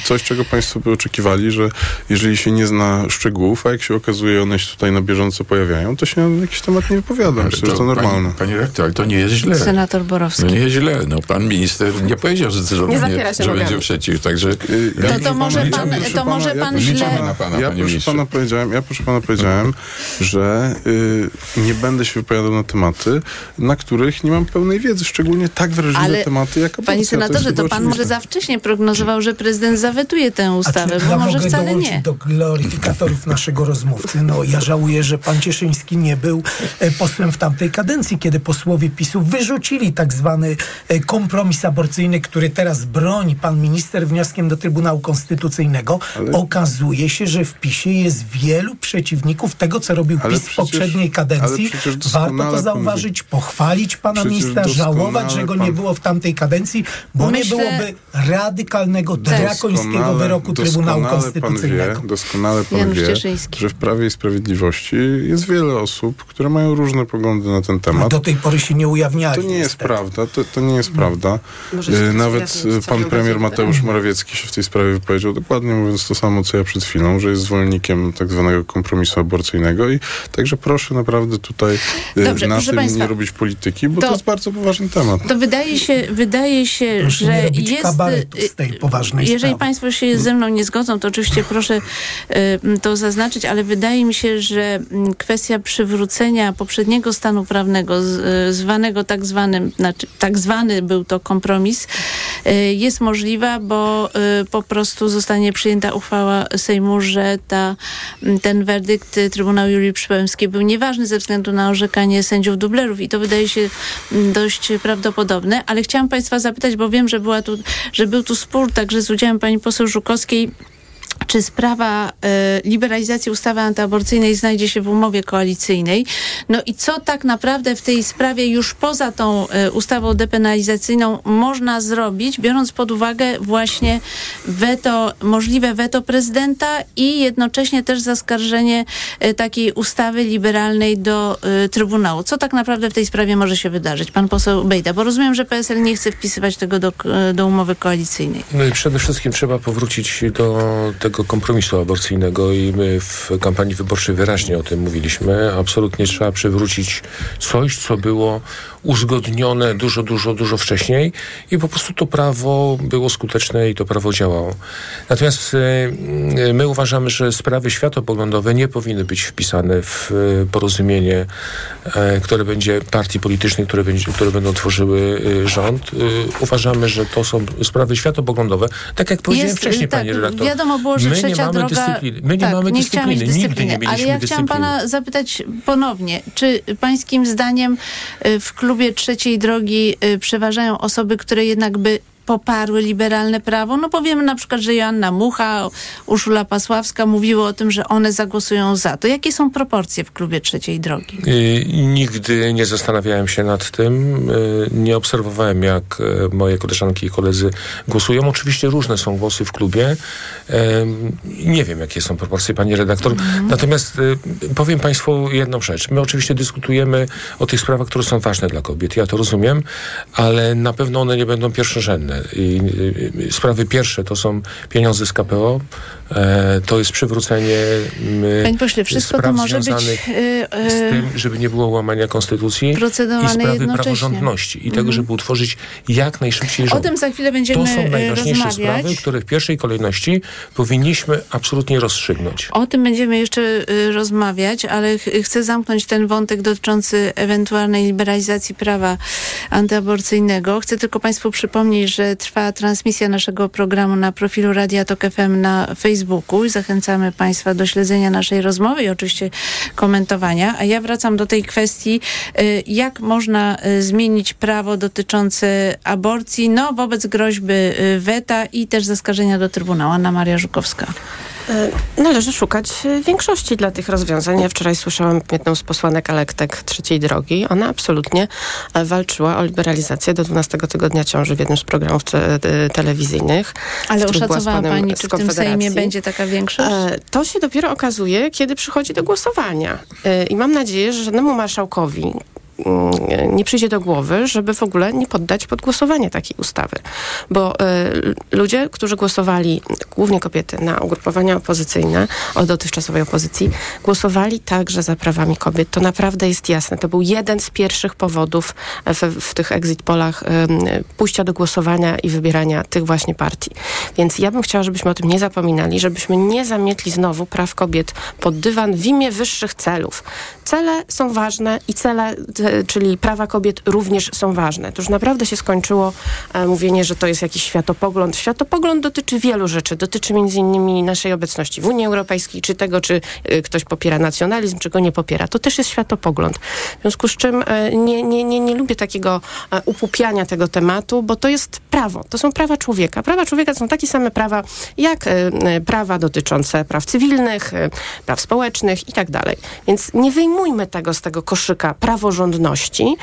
Speaker 3: coś, czego państwo by oczekiwali, że jeżeli się nie zna szczegółów, a jak się okazuje, one się tutaj na bieżąco pojawiają, to się na jakiś temat nie wypowiadam.
Speaker 2: Ale
Speaker 3: Myślę, że to normalne.
Speaker 2: Pani, pani rektor, ale to nie jest źle.
Speaker 1: Senator Borowski.
Speaker 2: No nie jest źle. No, pan minister nie powiedział zdecydowanie,
Speaker 5: Nie zapiera się
Speaker 2: że
Speaker 5: nogami.
Speaker 2: będzie przeciw, także...
Speaker 3: Y,
Speaker 2: ja
Speaker 1: To- to może pan-
Speaker 2: liczę
Speaker 1: to może
Speaker 3: ja
Speaker 1: pan
Speaker 3: proszę
Speaker 1: źle-
Speaker 2: Liczymy na pana,
Speaker 3: ja
Speaker 2: panie
Speaker 3: proszę
Speaker 2: ministrze.
Speaker 3: pana powiedziałem, ja proszę pana powiedziałem, że y, nie będę się wypowiadał na tematy, na których nie mam pełnej wiedzy, szczególnie tak wrażliwe
Speaker 1: Ale,
Speaker 3: tematy jak aborcja.
Speaker 1: Panie senatorze,
Speaker 3: chyba
Speaker 1: to pan może za wcześnie prognozował, że prezydent zawetuje tę
Speaker 6: A
Speaker 1: ustawę,
Speaker 6: czy
Speaker 1: bo
Speaker 6: ja
Speaker 1: może
Speaker 6: mogę
Speaker 1: wcale
Speaker 6: dołączyć
Speaker 1: nie.
Speaker 6: do gloryfikatorów naszego rozmówcy. No, ja żałuję, że pan Cieszyński nie był e, posłem w tamtej kadencji, kiedy posłowie PiSu wyrzucili tak zwany e, kompromis aborcyjny, który teraz broni pan minister wnioskiem do Trybunału Konstytucyjnego.
Speaker 3: Ale-
Speaker 6: Okazuje się, że w PiSie jest wielu przeciwników tego, co robił
Speaker 3: Ale
Speaker 6: PiS w poprzedniej kadencji. Warto to
Speaker 3: pan
Speaker 6: zauważyć, pochwalić pana
Speaker 3: Przecież
Speaker 6: ministra, żałować, że go nie
Speaker 3: pan-
Speaker 6: było w tamtej kadencji, bo
Speaker 1: Myślę-
Speaker 6: nie byłoby radykalnego, drakońskiego wyroku Trybunału
Speaker 3: doskonale
Speaker 6: Konstytucyjnego.
Speaker 3: Pan wie, doskonale pan
Speaker 1: Janusz
Speaker 3: wie, że w Prawie i Sprawiedliwości jest wiele osób, które mają różne poglądy na ten
Speaker 6: A
Speaker 3: temat.
Speaker 6: do tej pory się nie ujawniali.
Speaker 3: To nie jest
Speaker 6: niestety.
Speaker 3: prawda, to, to nie jest prawda.
Speaker 5: Może się
Speaker 3: E, Nawet pan premier. Mateusz Morawiecki się w tej sprawie wypowiedział, dokładnie mówiąc to samo, co ja przed chwilą, że jest zwolennikiem tak zwanego kompromisu aborcyjnego i także proszę naprawdę tutaj e,
Speaker 1: Dobrze,
Speaker 3: na tym
Speaker 1: państwa,
Speaker 3: nie robić polityki, bo to,
Speaker 1: to-
Speaker 3: jest bardzo poważny temat.
Speaker 1: To wydaje się, wydaje się
Speaker 6: Proszę
Speaker 1: że jest...
Speaker 6: kabaretu z tej poważnej
Speaker 1: Jeżeli
Speaker 6: sprawy.
Speaker 1: Państwo się ze mną nie zgodzą, to oczywiście proszę y, to zaznaczyć, ale wydaje mi się, że mm, kwestia przywrócenia poprzedniego stanu prawnego, y, zwanego tak zwanym, znaczy tak zwany był to kompromis, y, jest możliwa, bo po prostu zostanie przyjęta uchwała Sejmu, że ta, ten werdykt Trybunału Julii Przyłębskiej był nieważny ze względu na orzekanie sędziów dublerów i to wydaje się dość prawdopodobne, ale chciałam Państwa zapytać, bo wiem, że, była tu, że był tu spór także z udziałem pani poseł Żukowskiej czy sprawa y, liberalizacji ustawy antyaborcyjnej znajdzie się w umowie koalicyjnej. No i co tak naprawdę w tej sprawie już poza tą y, ustawą depenalizacyjną można zrobić, biorąc pod uwagę właśnie weto, możliwe weto prezydenta i jednocześnie też zaskarżenie y, takiej ustawy liberalnej do Trybunału. Co tak naprawdę w tej sprawie może się wydarzyć? Pan poseł Bejda, bo rozumiem, że PSL nie chce wpisywać tego do, do umowy koalicyjnej.
Speaker 4: No i przede wszystkim trzeba powrócić do tego kompromisu aborcyjnego i my w kampanii wyborczej wyraźnie o tym mówiliśmy. Absolutnie trzeba przywrócić coś, co było uzgodnione dużo, dużo, dużo wcześniej i po prostu to prawo było skuteczne i to prawo działało. Natomiast e, my uważamy, że sprawy światopoglądowe nie powinny być wpisane w e, porozumienie, e, które będzie partii politycznych, które, będzie, które będą tworzyły rząd. Uważamy, że to są sprawy światopoglądowe. Tak jak powiedziałem Jest, wcześniej, tak, panie redaktor.
Speaker 1: Wiadomo było, że
Speaker 4: my
Speaker 1: trzecia
Speaker 4: nie
Speaker 1: droga...
Speaker 4: Dyscypliny. My nie tak, mamy nie dyscypliny. Nigdy nie mieliśmy
Speaker 1: Ale ja chciałam pana zapytać ponownie, czy pańskim zdaniem w klubie klubie trzeciej drogi y, przeważają osoby, które jednak by poparły liberalne prawo? No powiemy na przykład, że Joanna Mucha, Urszula Pasławska mówiły o tym, że one zagłosują za. To jakie są proporcje w klubie trzeciej drogi?
Speaker 4: Yy, nigdy nie zastanawiałem się nad tym. Yy, nie obserwowałem, jak yy, moje koleżanki i koledzy głosują. Oczywiście różne są głosy w klubie. Nie wiem, jakie są proporcje, pani redaktor. Mm. Natomiast powiem państwu jedną rzecz. My oczywiście dyskutujemy o tych sprawach, które są ważne dla kobiet. Ja to rozumiem, ale na pewno one nie będą pierwszorzędne. I, i, sprawy pierwsze to są pieniądze z KPO, e, to jest przywrócenie
Speaker 1: Panie pośle, wszystko to może być
Speaker 4: e, z tym, żeby nie było łamania konstytucji i sprawy praworządności i tego, mhm. żeby utworzyć jak najszybciej rząd.
Speaker 1: O tym za chwilę będziemy
Speaker 4: To są
Speaker 1: e,
Speaker 4: najważniejsze
Speaker 1: rozmawiać.
Speaker 4: sprawy, które w pierwszej kolejności powinniśmy absolutnie rozstrzygnąć.
Speaker 1: O tym będziemy jeszcze y, rozmawiać, ale ch chcę zamknąć ten wątek dotyczący ewentualnej liberalizacji prawa antyaborcyjnego. Chcę tylko Państwu przypomnieć, że trwa transmisja naszego programu na profilu Radia Tok FM na Facebooku zachęcamy Państwa do śledzenia naszej rozmowy i oczywiście komentowania. A ja wracam do tej kwestii, y, jak można y, zmienić prawo dotyczące aborcji, no wobec groźby y, weta i też zaskarżenia do Trybunału. Anna Maria Żukowska.
Speaker 5: E, należy szukać e, większości dla tych rozwiązań. Ja wczoraj słyszałam jedną z posłanek Alektek Trzeciej Drogi. Ona absolutnie e, walczyła o liberalizację do 12 tygodnia ciąży w jednym z programów te, telewizyjnych.
Speaker 1: Ale oszacowała Pani, czy w tym Sejmie będzie taka większość?
Speaker 5: To się dopiero okazuje, kiedy przychodzi do głosowania. I mam nadzieję, że żadnemu marszałkowi, nie przyjdzie do głowy, żeby w ogóle nie poddać pod głosowanie takiej ustawy. Bo y, ludzie, którzy głosowali, głównie kobiety, na ugrupowania opozycyjne od dotychczasowej opozycji, głosowali także za prawami kobiet. To naprawdę jest jasne. To był jeden z pierwszych powodów w, w tych exit polach pójścia do głosowania i wybierania tych właśnie partii. Więc ja bym chciała, żebyśmy o tym nie zapominali, żebyśmy nie zamietli znowu praw kobiet pod dywan w imię wyższych celów. Cele są ważne i cele czyli prawa kobiet również są ważne. To już naprawdę się skończyło e, mówienie, że to jest jakiś światopogląd. Światopogląd dotyczy wielu rzeczy. Dotyczy między innymi naszej obecności w Unii Europejskiej, czy tego, czy e, ktoś popiera nacjonalizm, czy go nie popiera. To też jest światopogląd. W związku z czym e, nie, nie, nie, nie lubię takiego e, upupiania tego tematu, bo to jest prawo. To są prawa człowieka. Prawa człowieka są takie same prawa, jak e, e, prawa dotyczące praw cywilnych, praw społecznych i tak dalej. Więc nie wyjmujmy tego z tego koszyka praworządności godności,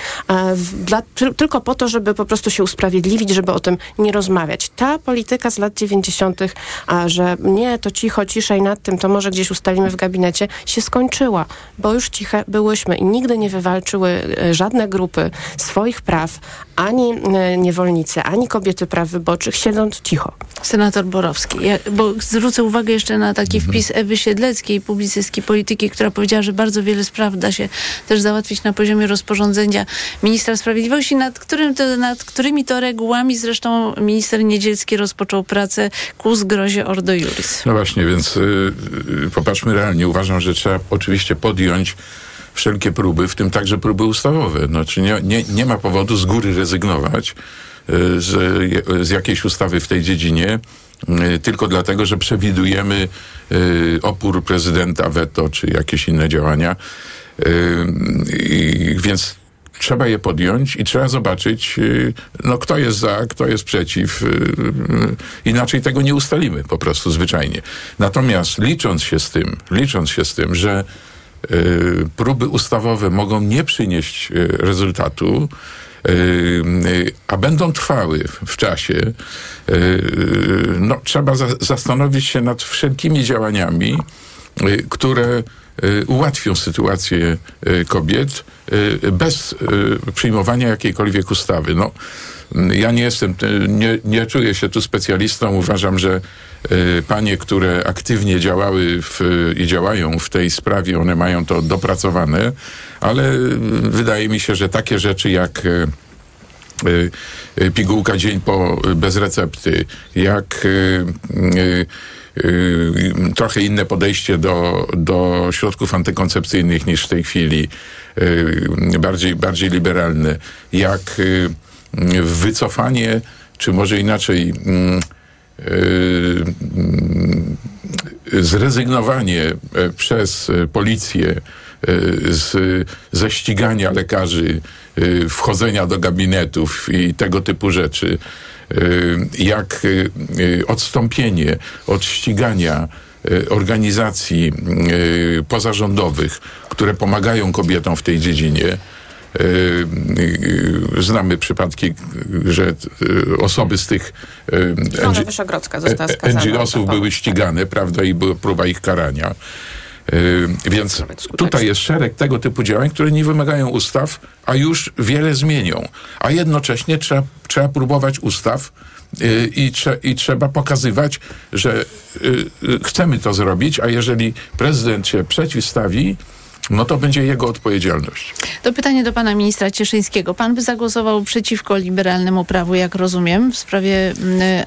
Speaker 5: dla, tylko po to, żeby po prostu się usprawiedliwić, żeby o tym nie rozmawiać. Ta polityka z lat 90., a że nie, to cicho, ciszej nad tym, to może gdzieś ustalimy w gabinecie, się skończyła, bo już ciche byłyśmy i nigdy nie wywalczyły e, żadne grupy swoich praw, ani e, niewolnicy, ani kobiety praw wyborczych, siedząc cicho.
Speaker 1: Senator Borowski, ja, bo zwrócę uwagę jeszcze na taki mhm. wpis Ewy Siedleckiej, publicystki polityki, która powiedziała, że bardzo wiele spraw da się też załatwić na poziomie rozporządzenia ministra sprawiedliwości, nad, którym to, nad którymi to regułami zresztą minister Niedzielski rozpoczął pracę ku zgrozie Ordo Juris.
Speaker 2: No właśnie, więc yy, popatrzmy realnie. Uważam, że trzeba oczywiście podjąć wszelkie próby, w tym także próby ustawowe. Znaczy nie, nie, nie ma powodu z góry rezygnować z, z jakiejś ustawy w tej dziedzinie, tylko dlatego, że przewidujemy opór prezydenta, weto czy jakieś inne działania. Więc trzeba je podjąć i trzeba zobaczyć, no, kto jest za, kto jest przeciw. Inaczej tego nie ustalimy po prostu zwyczajnie. Natomiast licząc się z tym, licząc się z tym, że próby ustawowe mogą nie przynieść rezultatu, a będą trwały w czasie, no, trzeba za zastanowić się nad wszelkimi działaniami, które ułatwią sytuację kobiet bez przyjmowania jakiejkolwiek ustawy. No, ja nie jestem, nie, nie czuję się tu specjalistą. Uważam, że panie, które aktywnie działały w, i działają w tej sprawie, one mają to dopracowane, ale wydaje mi się, że takie rzeczy jak pigułka dzień po bez recepty, jak trochę inne podejście do, do środków antykoncepcyjnych niż w tej chwili, bardziej, bardziej liberalne, jak wycofanie, czy może inaczej, zrezygnowanie przez policję z, ze ścigania lekarzy, wchodzenia do gabinetów i tego typu rzeczy, jak odstąpienie od ścigania organizacji pozarządowych, które pomagają kobietom w tej dziedzinie. Znamy przypadki, że osoby z tych NGO-sów były ścigane, prawda, i była próba ich karania. Więc tutaj jest szereg tego typu działań, które nie wymagają ustaw, a już wiele zmienią. A jednocześnie trzeba, trzeba próbować ustaw i, trze, i trzeba pokazywać, że chcemy to zrobić, a jeżeli prezydent się przeciwstawi, no to będzie jego odpowiedzialność.
Speaker 1: To pytanie do pana ministra Cieszyńskiego. Pan by zagłosował przeciwko liberalnemu prawu, jak rozumiem, w sprawie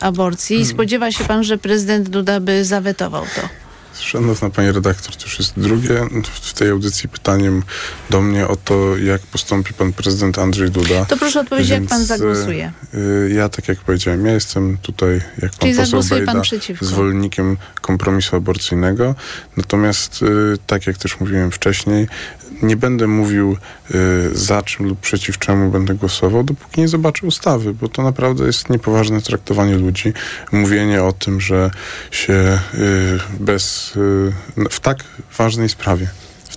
Speaker 1: aborcji. Hmm. Spodziewa się pan, że prezydent Duda by zawetował to?
Speaker 3: Szanowna Pani redaktor, to już jest drugie w tej audycji pytaniem do mnie o to, jak postąpi Pan Prezydent Andrzej Duda.
Speaker 1: To proszę odpowiedzieć, Więc, jak Pan zagłosuje.
Speaker 3: Y, ja, tak jak powiedziałem, ja jestem tutaj, jak Pan
Speaker 1: Czyli
Speaker 3: poseł Bejda,
Speaker 1: pan przeciwko.
Speaker 3: zwolennikiem kompromisu aborcyjnego. Natomiast, y, tak jak też mówiłem wcześniej, nie będę mówił y, za czym lub przeciw czemu będę głosował, dopóki nie zobaczę ustawy, bo to naprawdę jest niepoważne traktowanie ludzi. Mówienie o tym, że się bez, w tak ważnej sprawie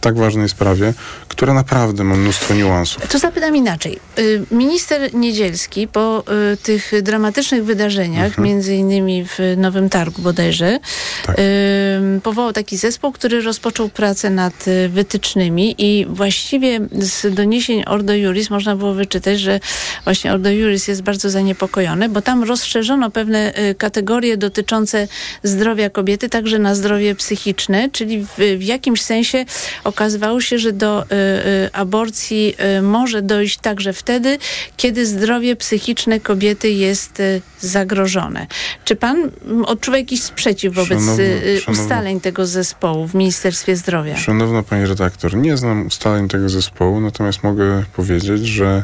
Speaker 3: tak ważnej sprawie, która naprawdę ma mnóstwo niuansów.
Speaker 1: To zapytam inaczej. Y, minister Niedzielski po y, tych dramatycznych wydarzeniach, mhm. między innymi w Nowym Targu bodajże, tak. Y, powołał taki zespół, który rozpoczął pracę nad wytycznymi i właściwie z doniesień Ordo Juris można było wyczytać, że właśnie Ordo Juris jest bardzo zaniepokojone, bo tam rozszerzono pewne kategorie dotyczące zdrowia kobiety, także na zdrowie psychiczne, czyli w, w jakimś sensie okazywało się, że do y, y, aborcji y, może dojść także wtedy, kiedy zdrowie psychiczne kobiety jest zagrożone. Czy pan odczuwa jakiś sprzeciw wobec szanowna, szanowna, ustaleń tego zespołu w Ministerstwie Zdrowia?
Speaker 3: Szanowna pani redaktor, nie znam ustaleń tego zespołu, natomiast mogę powiedzieć, że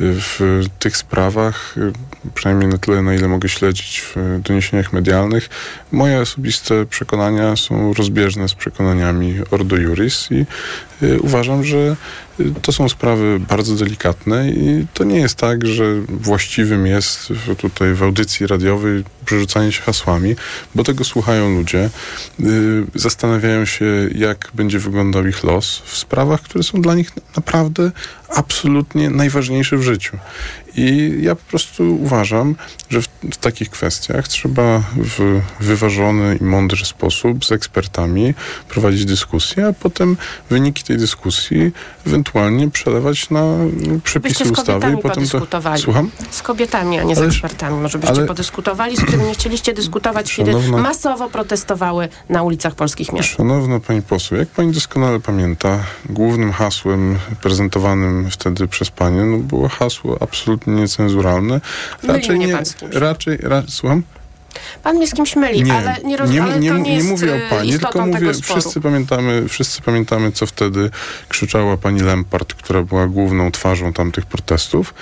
Speaker 3: w tych sprawach, przynajmniej na tyle, na ile mogę śledzić w doniesieniach medialnych, moje osobiste przekonania są rozbieżne z przekonaniami Ordo Juris i y, uważam, że to są sprawy bardzo delikatne i to nie jest tak, że właściwym jest tutaj w audycji radiowej przerzucanie się hasłami, bo tego słuchają ludzie, y, zastanawiają się, jak będzie wyglądał ich los w sprawach, które są dla nich naprawdę absolutnie najważniejsze w życiu. I ja po prostu uważam, że w, w, takich kwestiach trzeba w wyważony i mądry sposób z ekspertami prowadzić dyskusję, a potem wyniki tej dyskusji ewentualnie przelewać na przepisy ustawy
Speaker 5: i potem to. Słucham? Z kobietami, a nie z Ależ, ekspertami. Może byście ale... podyskutowali, z którymi nie chcieliście dyskutować, Szanowna... kiedy masowo protestowały na ulicach polskich miast.
Speaker 3: Szanowna pani poseł, jak pani doskonale pamięta, głównym hasłem prezentowanym wtedy przez panią no, było hasło absolutnie niecenzuralne.
Speaker 5: Raczej nie,
Speaker 3: raczej, ra, słucham?
Speaker 5: Pan mnie z kimś myli, nie, ale nie rozumiem, nie, nie, nie, nie mówię o pani, tylko mówię,
Speaker 3: wszyscy pamiętamy, wszyscy pamiętamy, co wtedy krzyczała pani Lempart, która była główną twarzą tamtych protestów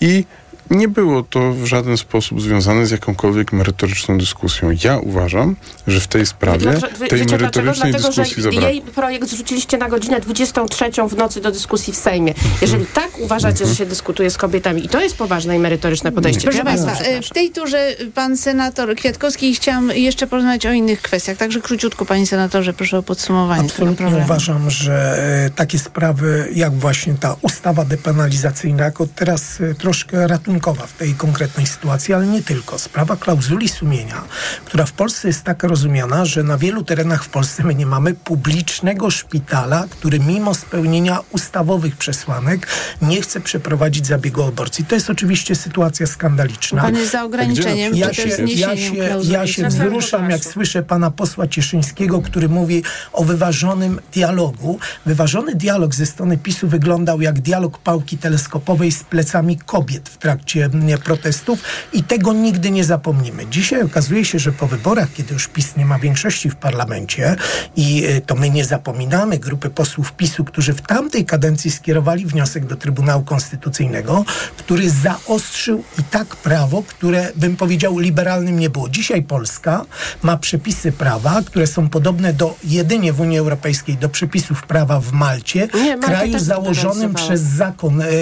Speaker 3: i Nie było to w żaden sposób związane z jakąkolwiek merytoryczną dyskusją. Ja uważam, że w tej sprawie,
Speaker 5: Dlaczego-
Speaker 3: tej
Speaker 5: wiecie dlaczego?
Speaker 3: merytorycznej
Speaker 5: Dlatego, że
Speaker 3: dyskusji zabrakło.
Speaker 5: jej projekt zrzuciliście na godzinę 23 w nocy do dyskusji w Sejmie. Jeżeli tak uważacie, że się dyskutuje z kobietami i to jest poważne i merytoryczne podejście,
Speaker 1: Proszę Państwa, e, w tej turze pan senator Kwiatkowski chciałam jeszcze porozmawiać o innych kwestiach. Także króciutko, panie senatorze, proszę o podsumowanie
Speaker 6: Absolutnie uważam, że e, takie sprawy, jak właśnie ta ustawa depenalizacyjna, jako teraz e, troszkę w tej konkretnej sytuacji, ale nie tylko. Sprawa klauzuli sumienia, która w Polsce jest tak rozumiana, że na wielu terenach w Polsce my nie mamy publicznego szpitala, który mimo spełnienia ustawowych przesłanek nie chce przeprowadzić zabiegu aborcji. To jest oczywiście sytuacja skandaliczna.
Speaker 1: Pan jest za ograniczeniem,
Speaker 6: Ja się, ja się, ja się wzruszam, jak słyszę pana posła Cieszyńskiego, który mówi o wyważonym dialogu. Wyważony dialog ze strony PiSu wyglądał jak dialog pałki teleskopowej z plecami kobiet w trakcie mm, protestów i tego nigdy nie zapomnimy. Dzisiaj okazuje się, że po wyborach, kiedy już PiS nie ma większości w parlamencie i y, to my nie zapominamy grupy posłów PiSu, którzy w tamtej kadencji skierowali wniosek do Trybunału Konstytucyjnego, który zaostrzył i tak prawo, które bym powiedział liberalnym nie było. Dzisiaj Polska ma przepisy prawa, które są podobne do jedynie w Unii Europejskiej do przepisów prawa w Malcie,
Speaker 5: Nie,
Speaker 6: kraju założonym przez zakon, e, e,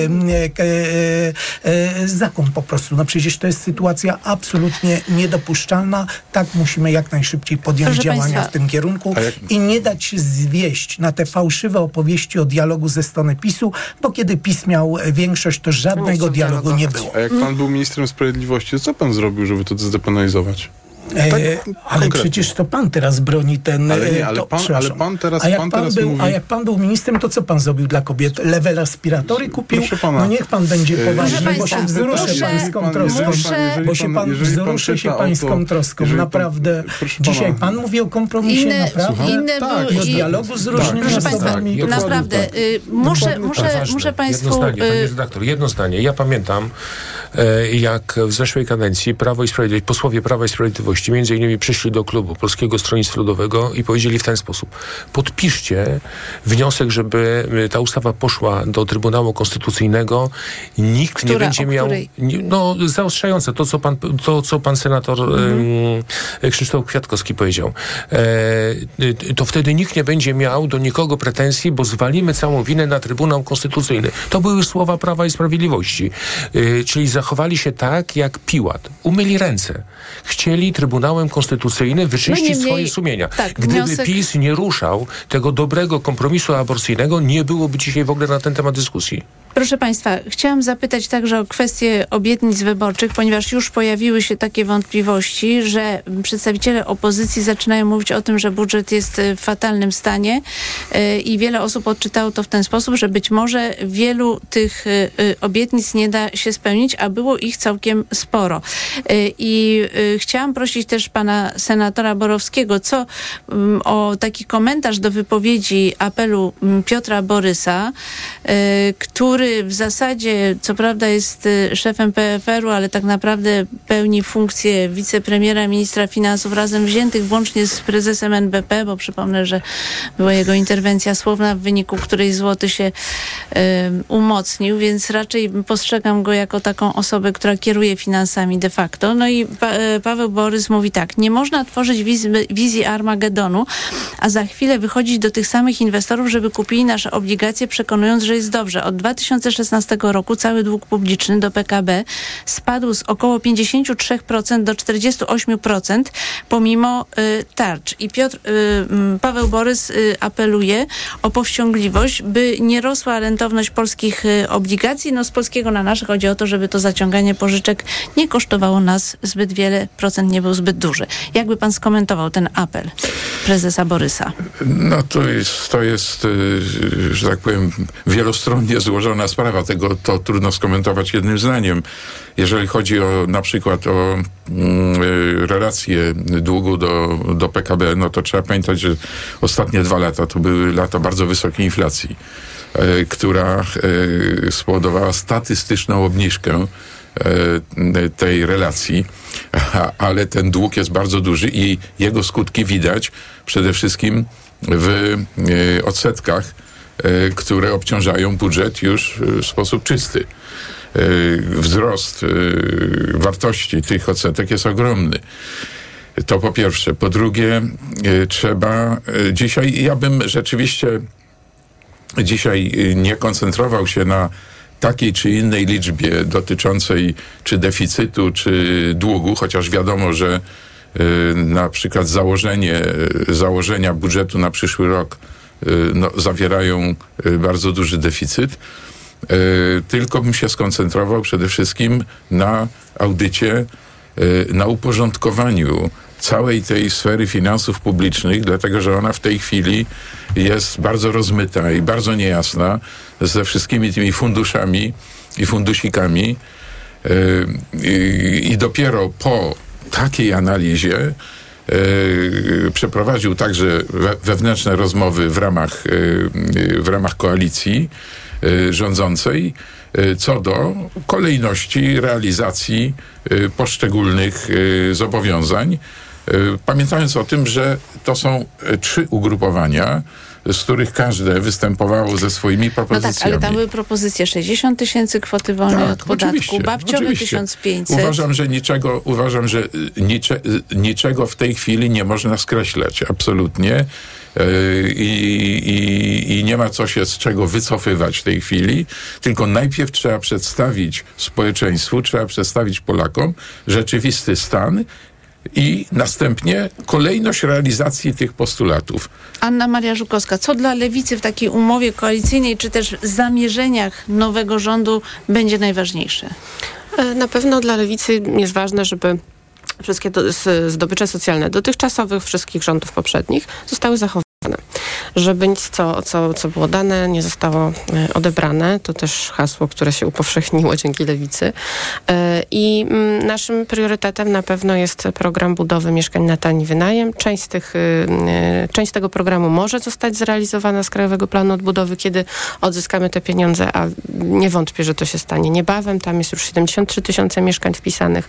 Speaker 6: e, zakon po prostu. No przecież to jest sytuacja absolutnie niedopuszczalna. Tak musimy jak najszybciej podjąć
Speaker 1: Proszę
Speaker 6: działania
Speaker 1: państwa,
Speaker 6: w tym kierunku
Speaker 3: jak-
Speaker 6: i nie dać się zwieść na te fałszywe opowieści o dialogu ze strony PiSu, bo kiedy PiS miał e, większość, to żadnego dialogu nie było.
Speaker 3: A jak pan był ministrem sprawiedliwości, to co pan zrobił, żeby to zdepenalizować?
Speaker 6: E,
Speaker 3: Tak,
Speaker 6: ale
Speaker 3: konkretnie.
Speaker 6: przecież to pan teraz broni ten.
Speaker 3: Ale nie,
Speaker 6: e,
Speaker 3: ale
Speaker 6: to,
Speaker 3: pan- ale pan teraz-
Speaker 6: a jak
Speaker 3: pan
Speaker 6: pan,
Speaker 3: teraz
Speaker 6: był,
Speaker 3: mówi-
Speaker 6: A jak pan był ministrem, to co pan zrobił dla kobiet? Lewe respiratory kupił? No niech pan będzie
Speaker 3: E,
Speaker 6: poważny, bo się
Speaker 1: proszę-
Speaker 6: pańską troską. Bo się pan wzruszę się pańską troską. Naprawdę. Dzisiaj pan mówi o kompromisie,
Speaker 1: Inne,
Speaker 6: naprawdę?
Speaker 1: inne
Speaker 3: Tak,
Speaker 6: I o dialogu z różnymi
Speaker 1: Państwa,
Speaker 6: osobami.
Speaker 4: dokładnie
Speaker 1: naprawdę,
Speaker 4: tak.
Speaker 1: y, muszę, muszę,
Speaker 4: Tak,
Speaker 1: muszę Państwu...
Speaker 4: Jedno zdanie, panie
Speaker 1: y,
Speaker 4: redaktor, jedno zdanie. Ja pamiętam, jak w zeszłej kadencji Prawo i Sprawiedliwość, posłowie Prawa i Sprawiedliwości między innymi przyszli do klubu Polskiego Stronnictwa Ludowego i powiedzieli w ten sposób. Podpiszcie wniosek, żeby y, ta ustawa poszła do Trybunału Konstytucyjnego. Nikt nie
Speaker 1: Która,
Speaker 4: będzie
Speaker 1: o
Speaker 4: miał... Nie, no, zaostrzające to, co pan, to, co pan senator em, Krzysztof Kwiatkowski powiedział. E, to wtedy nikt nie będzie miał do nikogo pretensji, bo zwalimy całą winę na Trybunał Konstytucyjny. To były słowa Prawa i Sprawiedliwości. Y, czyli zachowali się tak, jak Piłat. Umyli ręce. Chcieli Trybunałem Konstytucyjnym wyczyścić
Speaker 1: No
Speaker 4: swoje sumienia.
Speaker 1: tak,
Speaker 4: Gdyby
Speaker 1: wniosek-
Speaker 4: PiS nie ruszał tego dobrego kompromisu aborcyjnego, nie byłoby dzisiaj w ogóle na ten temat dyskusji.
Speaker 1: Proszę Państwa, chciałam zapytać także o kwestię obietnic wyborczych, ponieważ już pojawiły się takie wątpliwości, że przedstawiciele opozycji zaczynają mówić o tym, że budżet jest e, w fatalnym stanie e, i wiele osób odczytało to w ten sposób, że być może wielu tych e, obietnic nie da się spełnić, a było ich całkiem sporo. I chciałam prosić też pana senatora Borowskiego, co mm, o taki komentarz do wypowiedzi apelu mm, Piotra Borysa, e, który w zasadzie, co prawda jest e, szefem PFR-u, ale tak naprawdę pełni funkcję wicepremiera, ministra finansów razem wziętych, włącznie z prezesem NBP, bo przypomnę, że była jego interwencja słowna, w wyniku której złoty się e, umocnił, więc raczej postrzegam go jako taką osobę, która kieruje finansami de facto. No i pa, e, Paweł Borys mówi tak, nie można tworzyć wizji, wizji Armagedonu, a za chwilę wychodzić do tych samych inwestorów, żeby kupili nasze obligacje, przekonując, że jest dobrze. Od 2016 roku cały dług publiczny do PKB spadł z około 53% do 48% pomimo y, tarcz. I Piotr, y, Paweł Borys y, apeluje o powściągliwość, by nie rosła rentowność polskich y, obligacji. No z polskiego na nasze chodzi o to, żeby to zaciąganie pożyczek nie kosztowało nas zbyt wiele, procent nie był zbyt duży. Jakby pan skomentował ten apel prezesa Borysa?
Speaker 2: No to jest, to jest, y, że tak powiem, wielostronnie złożona sprawa. Tego to trudno skomentować jednym zdaniem. Jeżeli chodzi o na przykład o mm, y, relacje długu do, do PKB, no to trzeba pamiętać, że ostatnie dwa lata to były lata bardzo wysokiej inflacji, y, która y, spowodowała statystyczną obniżkę e, tej relacji, ale ten dług jest bardzo duży i jego skutki widać przede wszystkim w e, odsetkach, które obciążają budżet już e, w sposób czysty. wzrost wartości tych odsetek jest ogromny. To po pierwsze. Po drugie, trzeba dzisiaj, ja bym rzeczywiście dzisiaj nie koncentrował się na takiej czy innej liczbie dotyczącej czy deficytu, czy długu, chociaż wiadomo, że na przykład założenie, założenia budżetu na przyszły rok no, zawierają y, bardzo duży deficyt. Tylko bym się skoncentrował przede wszystkim na audycie, na uporządkowaniu całej tej sfery finansów publicznych, dlatego że ona w tej chwili jest bardzo rozmyta i bardzo niejasna ze wszystkimi tymi funduszami i fundusikami. I dopiero po takiej analizie przeprowadził także wewnętrzne rozmowy w ramach, w ramach koalicji rządzącej co do kolejności realizacji poszczególnych zobowiązań. Pamiętając o tym, że to są trzy ugrupowania, z których każde występowało ze swoimi propozycjami.
Speaker 1: No tak, ale tam były propozycje 60 tysięcy kwoty wolnej tak, od podatku, oczywiście. 1500.
Speaker 2: Uważam, że niczego, uważam, że nicze, niczego w tej chwili nie można skreślać, absolutnie. Y, I, i, I nie ma co się z czego wycofywać w tej chwili, tylko najpierw trzeba przedstawić społeczeństwu, trzeba przedstawić Polakom rzeczywisty stan i następnie kolejność realizacji tych postulatów.
Speaker 1: Anna Maria Żukowska, co dla Lewicy w takiej umowie koalicyjnej, czy też zamierzeniach nowego rządu będzie najważniejsze?
Speaker 5: E, na pewno dla Lewicy jest ważne, żeby wszystkie zdobycze socjalne dotychczasowych wszystkich rządów poprzednich zostały zachowane żeby nic, co, co, co było dane, nie zostało e, odebrane. To też hasło, które się upowszechniło [laughs] dzięki lewicy. E, I mm, naszym priorytetem na pewno jest program budowy mieszkań na tani wynajem. Część, z tych, e, część tego programu może zostać zrealizowana z Krajowego Planu Odbudowy, kiedy odzyskamy te pieniądze, a nie wątpię, że to się stanie niebawem. Tam jest już 73 tysiące mieszkań wpisanych,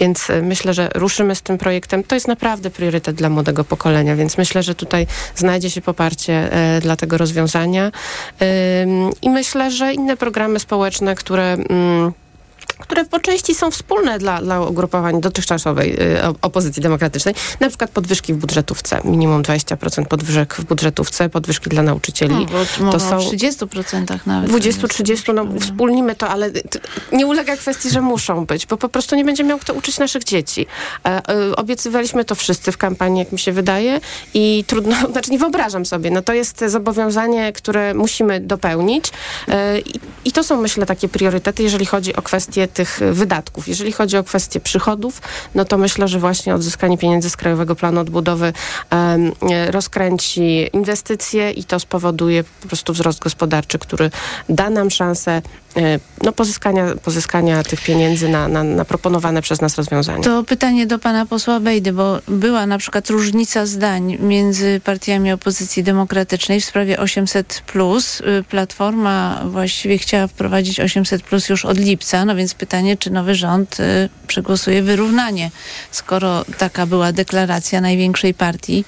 Speaker 5: więc myślę, że ruszymy z tym projektem. To jest naprawdę priorytet dla młodego pokolenia, więc myślę, że tutaj znajdzie się poparcie e, dla tego rozwiązania. I myślę, że inne programy społeczne, które mm, które po części są wspólne dla, dla ugrupowań dotychczasowej y, opozycji demokratycznej. Na przykład podwyżki w budżetówce. Minimum 20% podwyżek w budżetówce, podwyżki dla nauczycieli.
Speaker 1: No, to są 30% nawet.
Speaker 5: 20-30, no wspólnimy to, ale nie ulega kwestii, że muszą być, bo po prostu nie będzie miał kto uczyć naszych dzieci. E, e, obiecywaliśmy to wszyscy w kampanii, jak mi się wydaje i trudno, [laughs] znaczy nie wyobrażam sobie, no to jest zobowiązanie, które musimy dopełnić e, i, i to są myślę takie priorytety, jeżeli chodzi o kwestie tych wydatków. Jeżeli chodzi o kwestie przychodów, no to myślę, że właśnie odzyskanie pieniędzy z Krajowego Planu Odbudowy rozkręci inwestycje i to spowoduje po prostu wzrost gospodarczy, który da nam szansę e, no, pozyskania, pozyskania tych pieniędzy na, na, na proponowane przez nas rozwiązania.
Speaker 1: To pytanie do pana posła Bejdy, bo była na przykład różnica zdań między partiami opozycji demokratycznej w sprawie 800. Y, Platforma właściwie chciała wprowadzić 800 plus już od lipca, no więc pytanie, czy nowy rząd y, przegłosuje wyrównanie, skoro taka była deklaracja największej partii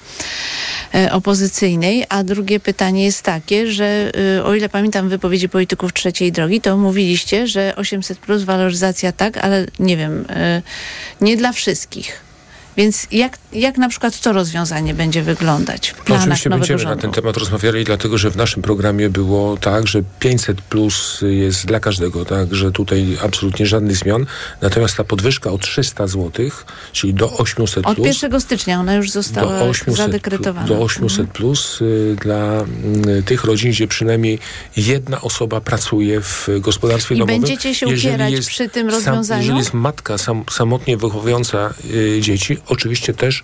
Speaker 1: y, opozycyjnej. A drugie pytanie jest takie, że y, o ile pamiętam wypowiedzi polityków trzeciej drogi, to mówiliście, że 800 plus waloryzacja tak, ale nie wiem, y, nie dla wszystkich. Więc jak, jak na przykład to rozwiązanie będzie wyglądać w planach
Speaker 4: Oczywiście
Speaker 1: nowego
Speaker 4: będziemy
Speaker 1: rządu?
Speaker 4: na ten temat rozmawiali, dlatego że w naszym programie było tak, że 500 plus jest dla każdego, tak, że tutaj absolutnie żadnych zmian. Natomiast ta podwyżka o 300 zł, czyli do 800
Speaker 1: plus... Od 1 stycznia ona już została do 800, zadekrytowana.
Speaker 4: Do 800 mhm. plus y, dla y, tych rodzin, gdzie przynajmniej jedna osoba pracuje w gospodarstwie
Speaker 1: I
Speaker 4: domowym.
Speaker 1: I będziecie się upierać jest, przy tym rozwiązaniu? Sam,
Speaker 4: jeżeli jest matka sam, samotnie wychowująca y, dzieci, oczywiście też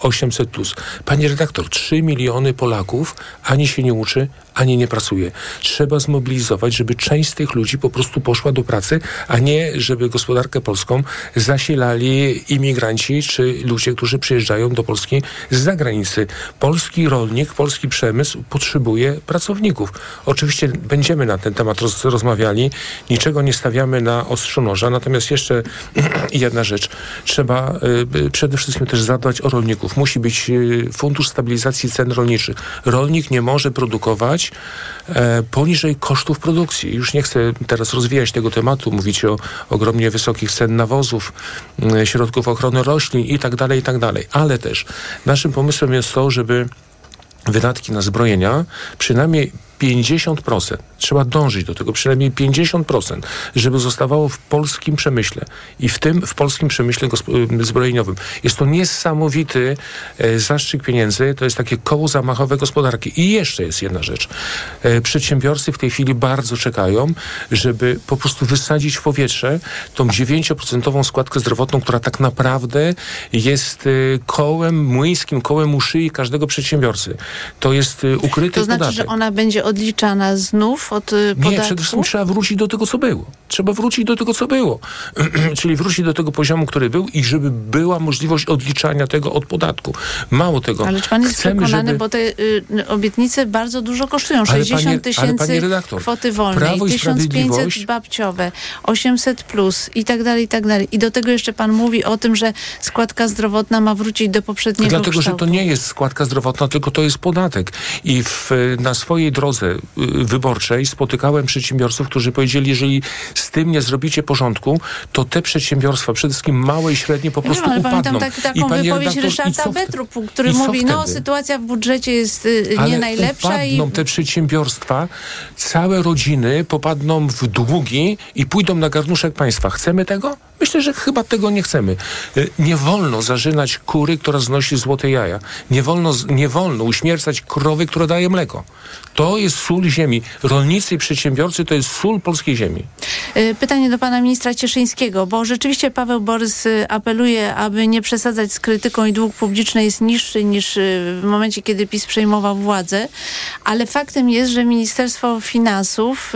Speaker 4: 800+. Plus. Panie redaktor, 3 miliony Polaków ani się nie uczy, ani nie pracuje. Trzeba zmobilizować, żeby część z tych ludzi po prostu poszła do pracy, a nie żeby gospodarkę polską zasilali imigranci czy ludzie, którzy przyjeżdżają do Polski z zagranicy. Polski rolnik, polski przemysł potrzebuje pracowników. Oczywiście będziemy na ten temat roz, rozmawiali. Niczego nie stawiamy na ostrzu noża. Natomiast jeszcze [clears throat] jedna rzecz. Trzeba y, przede wszystkim też zadbać o rolników podatków. Musi być y, fundusz stabilizacji cen rolniczych. Rolnik nie może produkować e, poniżej kosztów produkcji. Już nie chcę teraz rozwijać tego tematu, mówić o ogromnie wysokich cen nawozów, y, środków ochrony roślin i tak dalej, i tak dalej. Ale też naszym pomysłem jest to, żeby wydatki na zbrojenia przynajmniej 50%. Trzeba dążyć do tego, przynajmniej 50%, żeby zostawało w polskim przemyśle i w tym w polskim przemyśle y, zbrojeniowym. Jest to niesamowity e, zastrzyk pieniędzy, to jest takie koło zamachowe gospodarki. I jeszcze jest jedna rzecz. E, przedsiębiorcy w tej chwili bardzo czekają, żeby po prostu wysadzić w powietrze tą 9% składkę zdrowotną, która tak naprawdę jest e, kołem, młyńskim kołem u szyi każdego przedsiębiorcy. To jest e, ukryty
Speaker 1: To znaczy,
Speaker 4: podatek.
Speaker 1: że ona będzie odliczana znów od y, podatku?
Speaker 4: Nie, przede wszystkim trzeba wrócić do tego, co było. Trzeba wrócić do tego, co było. [clears throat] Czyli wrócić do tego poziomu, który był i żeby była możliwość odliczania tego od podatku. Mało tego.
Speaker 1: Ale czy pan jest
Speaker 4: Chcemy,
Speaker 1: przekonany,
Speaker 4: żeby...
Speaker 1: bo te y, obietnice bardzo dużo kosztują.
Speaker 4: Ale
Speaker 1: 60
Speaker 4: panie- ale
Speaker 1: tysięcy
Speaker 4: redaktor,
Speaker 1: kwoty wolnej,
Speaker 4: Prawo i
Speaker 1: 1500
Speaker 4: Sprawiedliwość-
Speaker 1: babciowe, 800 plus i tak dalej, i tak dalej. I do tego jeszcze pan mówi o tym, że składka zdrowotna ma wrócić do poprzedniego
Speaker 4: Dlatego, że
Speaker 1: kształtu.
Speaker 4: to nie jest składka zdrowotna, tylko to jest podatek. I w, na swojej drodze y, wyborczej spotykałem przedsiębiorców, którzy powiedzieli, jeżeli z tym nie zrobicie porządku, to te przedsiębiorstwa, przede wszystkim małe i średnie, po
Speaker 1: wiem,
Speaker 4: prostu
Speaker 1: ale
Speaker 4: upadną.
Speaker 1: pamiętam tak, taką
Speaker 4: I panie
Speaker 1: wypowiedź
Speaker 4: redaktor, i
Speaker 1: Ryszarda? Petru, który
Speaker 4: I
Speaker 1: mówi, no sytuacja w budżecie jest y, nie
Speaker 4: Ale
Speaker 1: najlepsza i
Speaker 4: upadną te przedsiębiorstwa, całe rodziny popadną w długi i pójdą na garnuszek państwa. Chcemy tego? Myślę, że chyba tego nie chcemy. Y, Nie wolno zarzynać kury, która znosi złote jaja. Nie wolno, nie wolno uśmiercać krowy, która daje mleko. To jest sól ziemi. Rolnicy i przedsiębiorcy to jest sól polskiej ziemi.
Speaker 1: Y, Pytanie do pana ministra Cieszyńskiego, bo rzeczywiście Paweł Borys y, apeluje, aby nie przesadzać z krytyką i dług publiczny jest niższy niż w momencie, kiedy PiS przejmował władzę, ale faktem jest, że Ministerstwo Finansów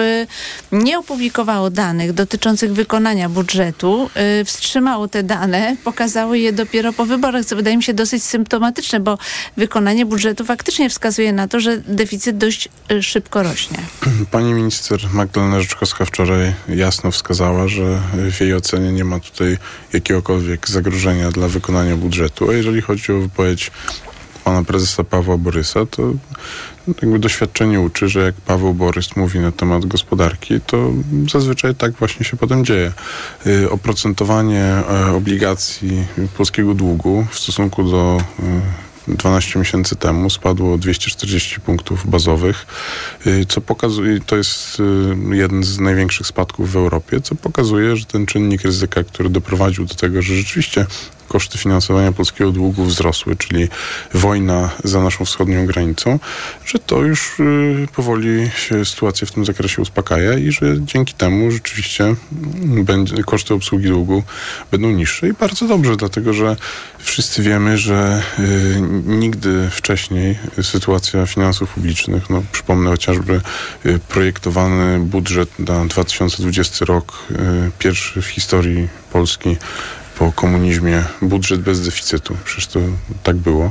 Speaker 1: nie opublikowało danych dotyczących wykonania budżetu, wstrzymało te dane, pokazało je dopiero po wyborach, co wydaje mi się dosyć symptomatyczne, bo wykonanie budżetu faktycznie wskazuje na to, że deficyt dość y, szybko rośnie.
Speaker 3: Pani minister Magdalena Rzeczkowska wczoraj jasno wskazała, że w jej ocenie nie ma tutaj jakiegokolwiek zagrożenia dla wykonania budżetu. A jeżeli chodzi o wypowiedź pana prezesa Pawła Borysa, to jakby doświadczenie uczy, że jak Paweł Borys mówi na temat gospodarki, to zazwyczaj tak właśnie się potem dzieje. Y, Oprocentowanie e, obligacji polskiego długu w stosunku do y, 12 miesięcy temu spadło o 240 punktów bazowych, y, co pokazuje, to jest y, jeden z największych spadków w Europie, co pokazuje, że ten czynnik ryzyka, który doprowadził do tego, że rzeczywiście koszty finansowania polskiego długu wzrosły, czyli wojna za naszą wschodnią granicą, że to już y, powoli się sytuacja w tym zakresie uspokaja i że dzięki temu rzeczywiście będzie, koszty obsługi długu będą niższe. I bardzo dobrze, dlatego że wszyscy wiemy, że y, nigdy wcześniej sytuacja finansów publicznych, no przypomnę chociażby y, projektowany budżet na 2020 rok, pierwszy w historii Polski po komunizmie budżet bez deficytu. Przecież to tak było.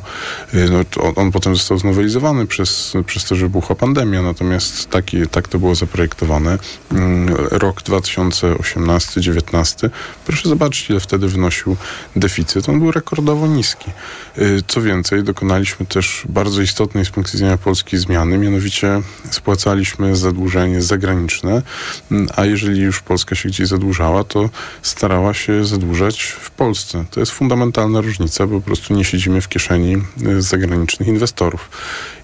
Speaker 3: Y, No, on, on potem został znowelizowany przez, przez to, że wybuchła pandemia, natomiast taki, tak to było zaprojektowane. Mm, Rok 2018-19, proszę zobaczyć, ile wtedy wynosił deficyt. On był rekordowo niski. Y, Co więcej, dokonaliśmy też bardzo istotnej z punktu widzenia Polski zmiany, mianowicie spłacaliśmy zadłużenie zagraniczne, mm, a jeżeli już Polska się gdzieś zadłużała, to starała się zadłużać w Polsce. To jest fundamentalna różnica, bo po prostu nie siedzimy w kieszeni y, zagranicznych inwestorów.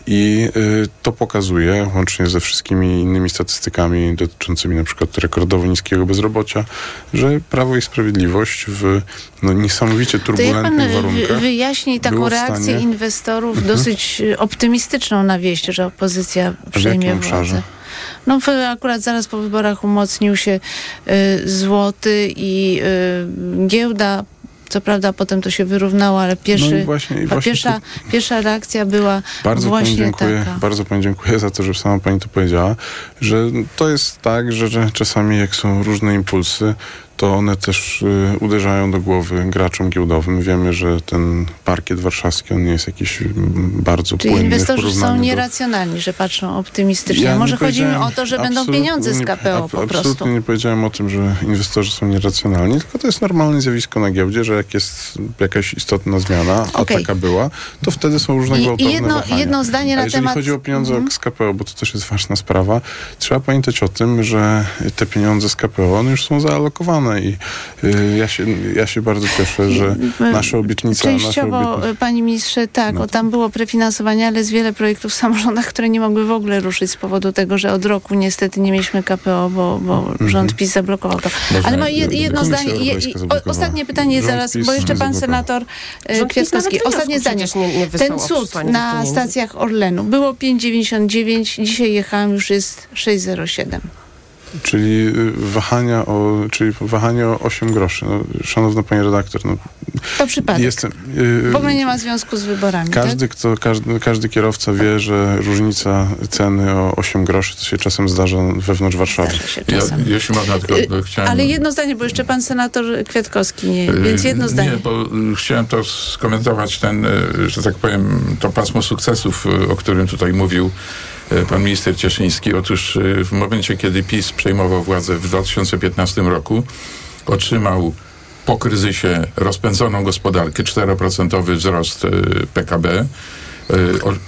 Speaker 3: I y, to pokazuje, łącznie ze wszystkimi innymi statystykami dotyczącymi na przykład rekordowo niskiego bezrobocia, że Prawo i Sprawiedliwość w no, niesamowicie
Speaker 1: To jak pan
Speaker 3: turbulentnych
Speaker 1: wyjaśni taką reakcję
Speaker 3: stanie- Mhm.
Speaker 1: inwestorów dosyć y, optymistyczną na wieść, że opozycja przejmie
Speaker 3: jakim obszarze?
Speaker 1: No akurat zaraz po wyborach umocnił się y, złoty i y, giełda. Co prawda potem to się wyrównało, ale pierwszy,
Speaker 3: No i właśnie- i właśnie
Speaker 1: pierwsza, pierwsza reakcja była
Speaker 3: Bardzo pani
Speaker 1: właśnie
Speaker 3: dziękuję,
Speaker 1: taka.
Speaker 3: bardzo pani dziękuję za to, że sama pani to powiedziała, że to jest tak, że, że czasami jak są różne impulsy, to one też y, uderzają do głowy graczom giełdowym. Wiemy, że ten parkiet warszawski, on nie jest jakiś mm, bardzo
Speaker 1: Czyli
Speaker 3: płynny w
Speaker 1: inwestorzy są
Speaker 3: porównaniu do...
Speaker 1: nieracjonalni, że patrzą optymistycznie.
Speaker 3: Ja
Speaker 1: Może chodzi im o to, że będą pieniądze z
Speaker 3: nie-
Speaker 1: KPO
Speaker 3: ab-
Speaker 1: po prostu.
Speaker 3: Absolutnie nie powiedziałem o tym, że inwestorzy są nieracjonalni, tylko to jest normalne zjawisko na giełdzie, że jak jest jakaś istotna zmiana, a
Speaker 1: Okej.
Speaker 3: taka była, to wtedy są różnego
Speaker 1: I- i
Speaker 3: gwałtowne
Speaker 1: jedno-
Speaker 3: wahania.
Speaker 1: jedno zdanie
Speaker 3: a
Speaker 1: na
Speaker 3: jeżeli
Speaker 1: temat-
Speaker 3: chodzi o pieniądze
Speaker 1: Mhm.
Speaker 3: z KPO, bo to też jest ważna sprawa, trzeba pamiętać o tym, że te pieniądze z KPO, one już są zaalokowane i y, ja, się, ja się bardzo cieszę, że nasze obietnice... nasze
Speaker 1: Częściowo,
Speaker 3: obietnice
Speaker 1: e, panie ministrze, tak,
Speaker 3: No.
Speaker 1: o, tam było prefinansowanie, ale jest wiele projektów w samorządach, które nie mogły w ogóle ruszyć z powodu tego, że od roku niestety nie mieliśmy KPO, bo, bo
Speaker 3: Mhm.
Speaker 1: rząd PiS zablokował to. Ale ma jed, jedno zdanie, je, o, ostatnie pytanie
Speaker 3: Rząd
Speaker 1: zaraz,
Speaker 3: PiS
Speaker 1: bo jeszcze pan senator Kwiatkowski. Ostatnie zdanie.
Speaker 5: nie- nie
Speaker 1: Ten cud na
Speaker 5: pieniędzy.
Speaker 1: stacjach Orlenu było 5,99, dzisiaj jechałam, już jest 6,07.
Speaker 3: Czyli y, wahania o, czyli wahanie o 8 groszy. No, szanowna pani redaktor, no,
Speaker 1: To przypadek.
Speaker 3: jestem... y,
Speaker 1: W ogóle nie ma związku z wyborami, tak?
Speaker 3: Każdy, kto, każdy, każdy kierowca wie, że różnica ceny o 8 groszy to się czasem zdarza wewnątrz Warszawy.
Speaker 1: Zdarza się
Speaker 2: Ja, jeśli można, tylko
Speaker 1: Y,
Speaker 2: to chciałem...
Speaker 1: Ale jedno zdanie, bo jeszcze pan senator Kwiatkowski nie,
Speaker 2: Y,
Speaker 1: więc jedno zdanie.
Speaker 2: Nie, bo y, chciałem to skomentować ten, y, że tak powiem, to pasmo sukcesów, o którym tutaj mówił pan minister Cieszyński. Otóż y, w momencie, kiedy PiS przejmował władzę w 2015 roku, otrzymał po kryzysie rozpędzoną gospodarkę, 4% wzrost y, PKB,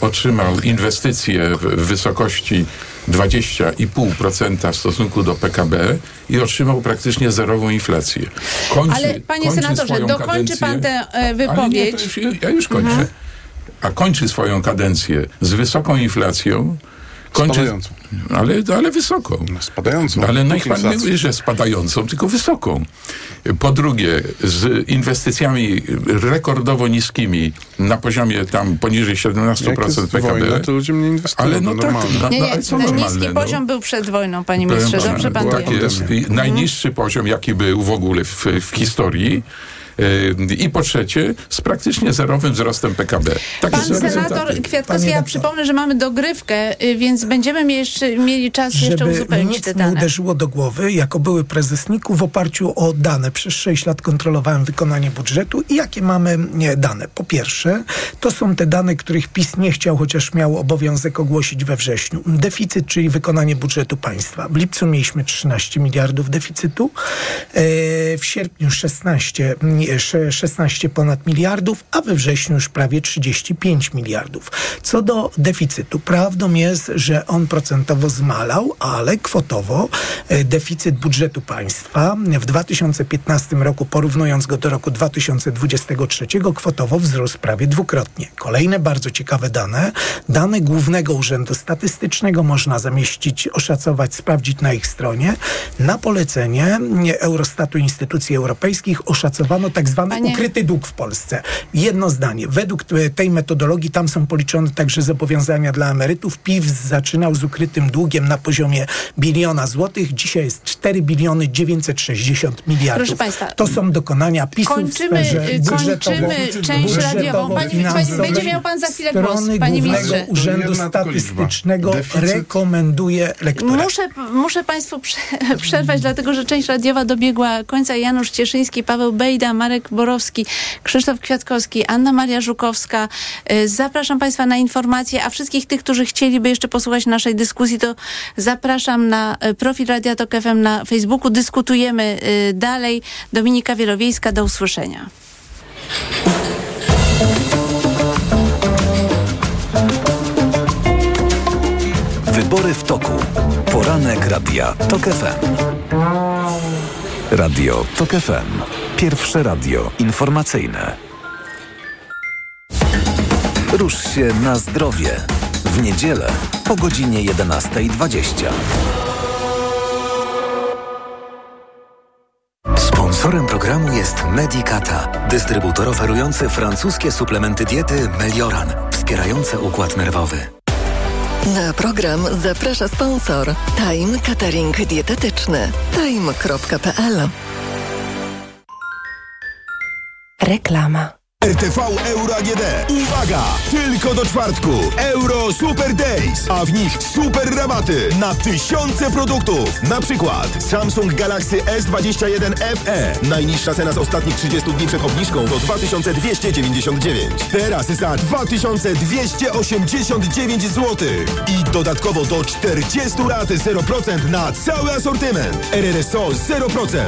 Speaker 2: otrzymał inwestycje w wysokości 20,5% w stosunku do PKB i otrzymał praktycznie zerową inflację. Kończy,
Speaker 1: Ale panie
Speaker 2: kończy
Speaker 1: senatorze, dokończy pan
Speaker 2: kadencję-
Speaker 1: tę e,
Speaker 2: ale nie,
Speaker 1: wypowiedź.
Speaker 2: już, ja już kończę. A kończy swoją kadencję z wysoką inflacją. Kończy,
Speaker 3: Spadającą.
Speaker 2: ale, ale wysoką.
Speaker 3: No, Spadającą.
Speaker 2: Ale
Speaker 3: Póki
Speaker 2: pan nie mówi, że spadającą, tylko wysoką. Po drugie, z inwestycjami rekordowo niskimi na poziomie tam poniżej 17%
Speaker 3: Jak jest
Speaker 2: PKB.
Speaker 3: wojna, to ludzie inwestują.
Speaker 2: Ale no tak, no,
Speaker 1: Nie,
Speaker 2: no,
Speaker 1: nie,
Speaker 2: ale co
Speaker 1: ten
Speaker 2: normalne,
Speaker 1: niski
Speaker 2: no?
Speaker 1: poziom był przed wojną, panie ministrze. Dobrze pan
Speaker 2: Tak
Speaker 1: wie.
Speaker 2: jest. Najniższy poziom, jaki był w ogóle w, w historii. Yy, I po trzecie, z praktycznie zerowym wzrostem PKB. Takie
Speaker 1: Pan senator. Kwiatkowski,
Speaker 6: Panie
Speaker 1: ja przypomnę, że mamy dogrywkę, y, więc będziemy mieli jeszcze, mieli czas jeszcze
Speaker 6: żeby
Speaker 1: uzupełnić
Speaker 6: nic
Speaker 1: te
Speaker 6: nie
Speaker 1: dane.
Speaker 6: uderzyło do głowy, jako były prezes NIK-u w oparciu o dane. Przez 6 lat kontrolowałem wykonanie budżetu i jakie mamy nie, dane. Po pierwsze, to są te dane, których PiS nie chciał, chociaż miał obowiązek ogłosić we wrześniu. Deficyt, czyli wykonanie budżetu państwa. W lipcu mieliśmy 13 miliardów deficytu, e, w sierpniu 16, nie, sze- 16 ponad miliardów, a we wrześniu już prawie 35 miliardów. Co do deficytu, prawdą jest, że on procentowo zmalał, ale kwotowo e, deficyt budżetu państwa w 2015 roku, porównując go do roku 2023, kwotowo wzrósł prawie dwukrotnie. Kolejne bardzo ciekawe dane, dane Głównego Urzędu Statystycznego można zamieścić, oszacować, sprawdzić na ich stronie. Na polecenie Eurostatu instytucji europejskich oszacowano tak zwany
Speaker 1: Panie-
Speaker 6: ukryty dług w Polsce. Jedno zdanie. Według e, tej metodologii tam są policzone także zobowiązania dla emerytów. PIW zaczynał z ukrytym długiem na poziomie biliona złotych. Dzisiaj jest 4 biliony 960 miliardów.
Speaker 1: Proszę państwa,
Speaker 6: to są dokonania PiSu
Speaker 1: Kończymy,
Speaker 6: w sferze
Speaker 1: y, kończymy
Speaker 6: budżetowo-
Speaker 1: część radiową. Panie- będzie miał pan za chwilę głos, panie ministrze.
Speaker 6: Urzędu. Statystycznego rekomenduje lekturę.
Speaker 1: Muszę, muszę Państwu prze, [laughs] przerwać, dlatego że część radiowa dobiegła końca. Janusz Cieszyński, Paweł Bejda, Marek Borowski, Krzysztof Kwiatkowski, Anna Maria Żukowska. Y, Zapraszam Państwa na informacje, a wszystkich tych, którzy chcieliby jeszcze posłuchać naszej dyskusji, to zapraszam na y, profil Radia Tok FM na Facebooku. Dyskutujemy y, dalej. Dominika Wielowiejska, do usłyszenia.
Speaker 7: Wybory w toku. Poranek Radia TOK FM. Radio TOK FM. Pierwsze radio informacyjne. Rusz się na zdrowie. W niedzielę po godzinie 11.20. Sponsorem programu jest Medicata, dystrybutor oferujący francuskie suplementy diety Melioran, wspierające układ nerwowy.
Speaker 8: Na program zaprasza sponsor Time Catering Dietetyczny. Time.pl Reklama
Speaker 9: RTV Euro AGD. Uwaga! Tylko do czwartku. Euro Super Days, a w nich super rabaty na tysiące produktów. Na przykład Samsung Galaxy S21 FE. Najniższa cena z ostatnich 30 dni przed obniżką to 2299. Teraz za 2289 zł. I dodatkowo do 40 lat 0% na cały asortyment. RRSO 0%.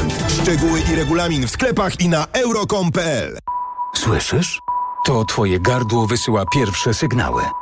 Speaker 9: Szczegóły i regulamin w sklepach i na euro.com.pl.
Speaker 10: Słyszysz? To twoje gardło wysyła pierwsze sygnały.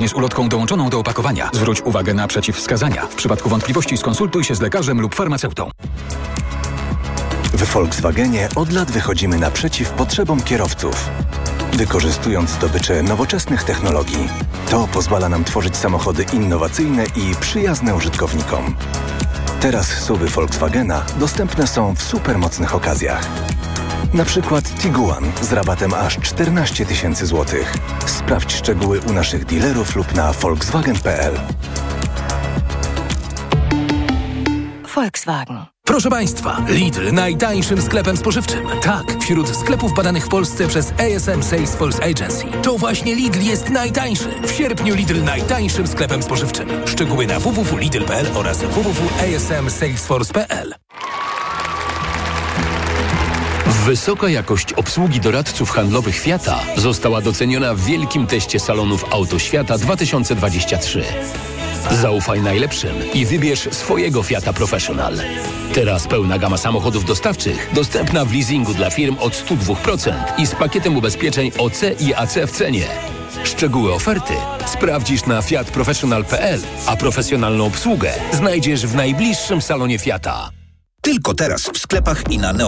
Speaker 10: zgodnie z ulotką dołączoną do opakowania. Zwróć uwagę na przeciwwskazania. W przypadku wątpliwości skonsultuj się z lekarzem lub farmaceutą.
Speaker 11: W Volkswagenie od lat wychodzimy naprzeciw potrzebom kierowców. Wykorzystując zdobycze nowoczesnych technologii, to pozwala nam tworzyć samochody innowacyjne i przyjazne użytkownikom. Teraz suwy Volkswagena dostępne są w supermocnych okazjach. Na przykład Tiguan z rabatem aż 14 tysięcy złotych. Sprawdź szczegóły u naszych dealerów lub na volkswagen.pl.
Speaker 12: Volkswagen.
Speaker 13: Proszę Państwa, Lidl najtańszym sklepem spożywczym. Tak, wśród sklepów badanych w Polsce przez ASM Salesforce Agency. To właśnie Lidl jest najtańszy. W sierpniu Lidl najtańszym sklepem spożywczym. Szczegóły na www.lidl.pl oraz www.asmsalesforce.pl
Speaker 14: Wysoka jakość obsługi doradców handlowych Fiata została doceniona w wielkim teście salonów Auto Świata 2023. Zaufaj najlepszym i wybierz swojego Fiata Professional. Teraz pełna gama samochodów dostawczych dostępna w leasingu dla firm od 102% i z pakietem ubezpieczeń OC i AC w cenie. Szczegóły oferty sprawdzisz na fiatprofessional.pl, a profesjonalną obsługę znajdziesz w najbliższym salonie Fiata.
Speaker 15: Tylko teraz w sklepach i na Neo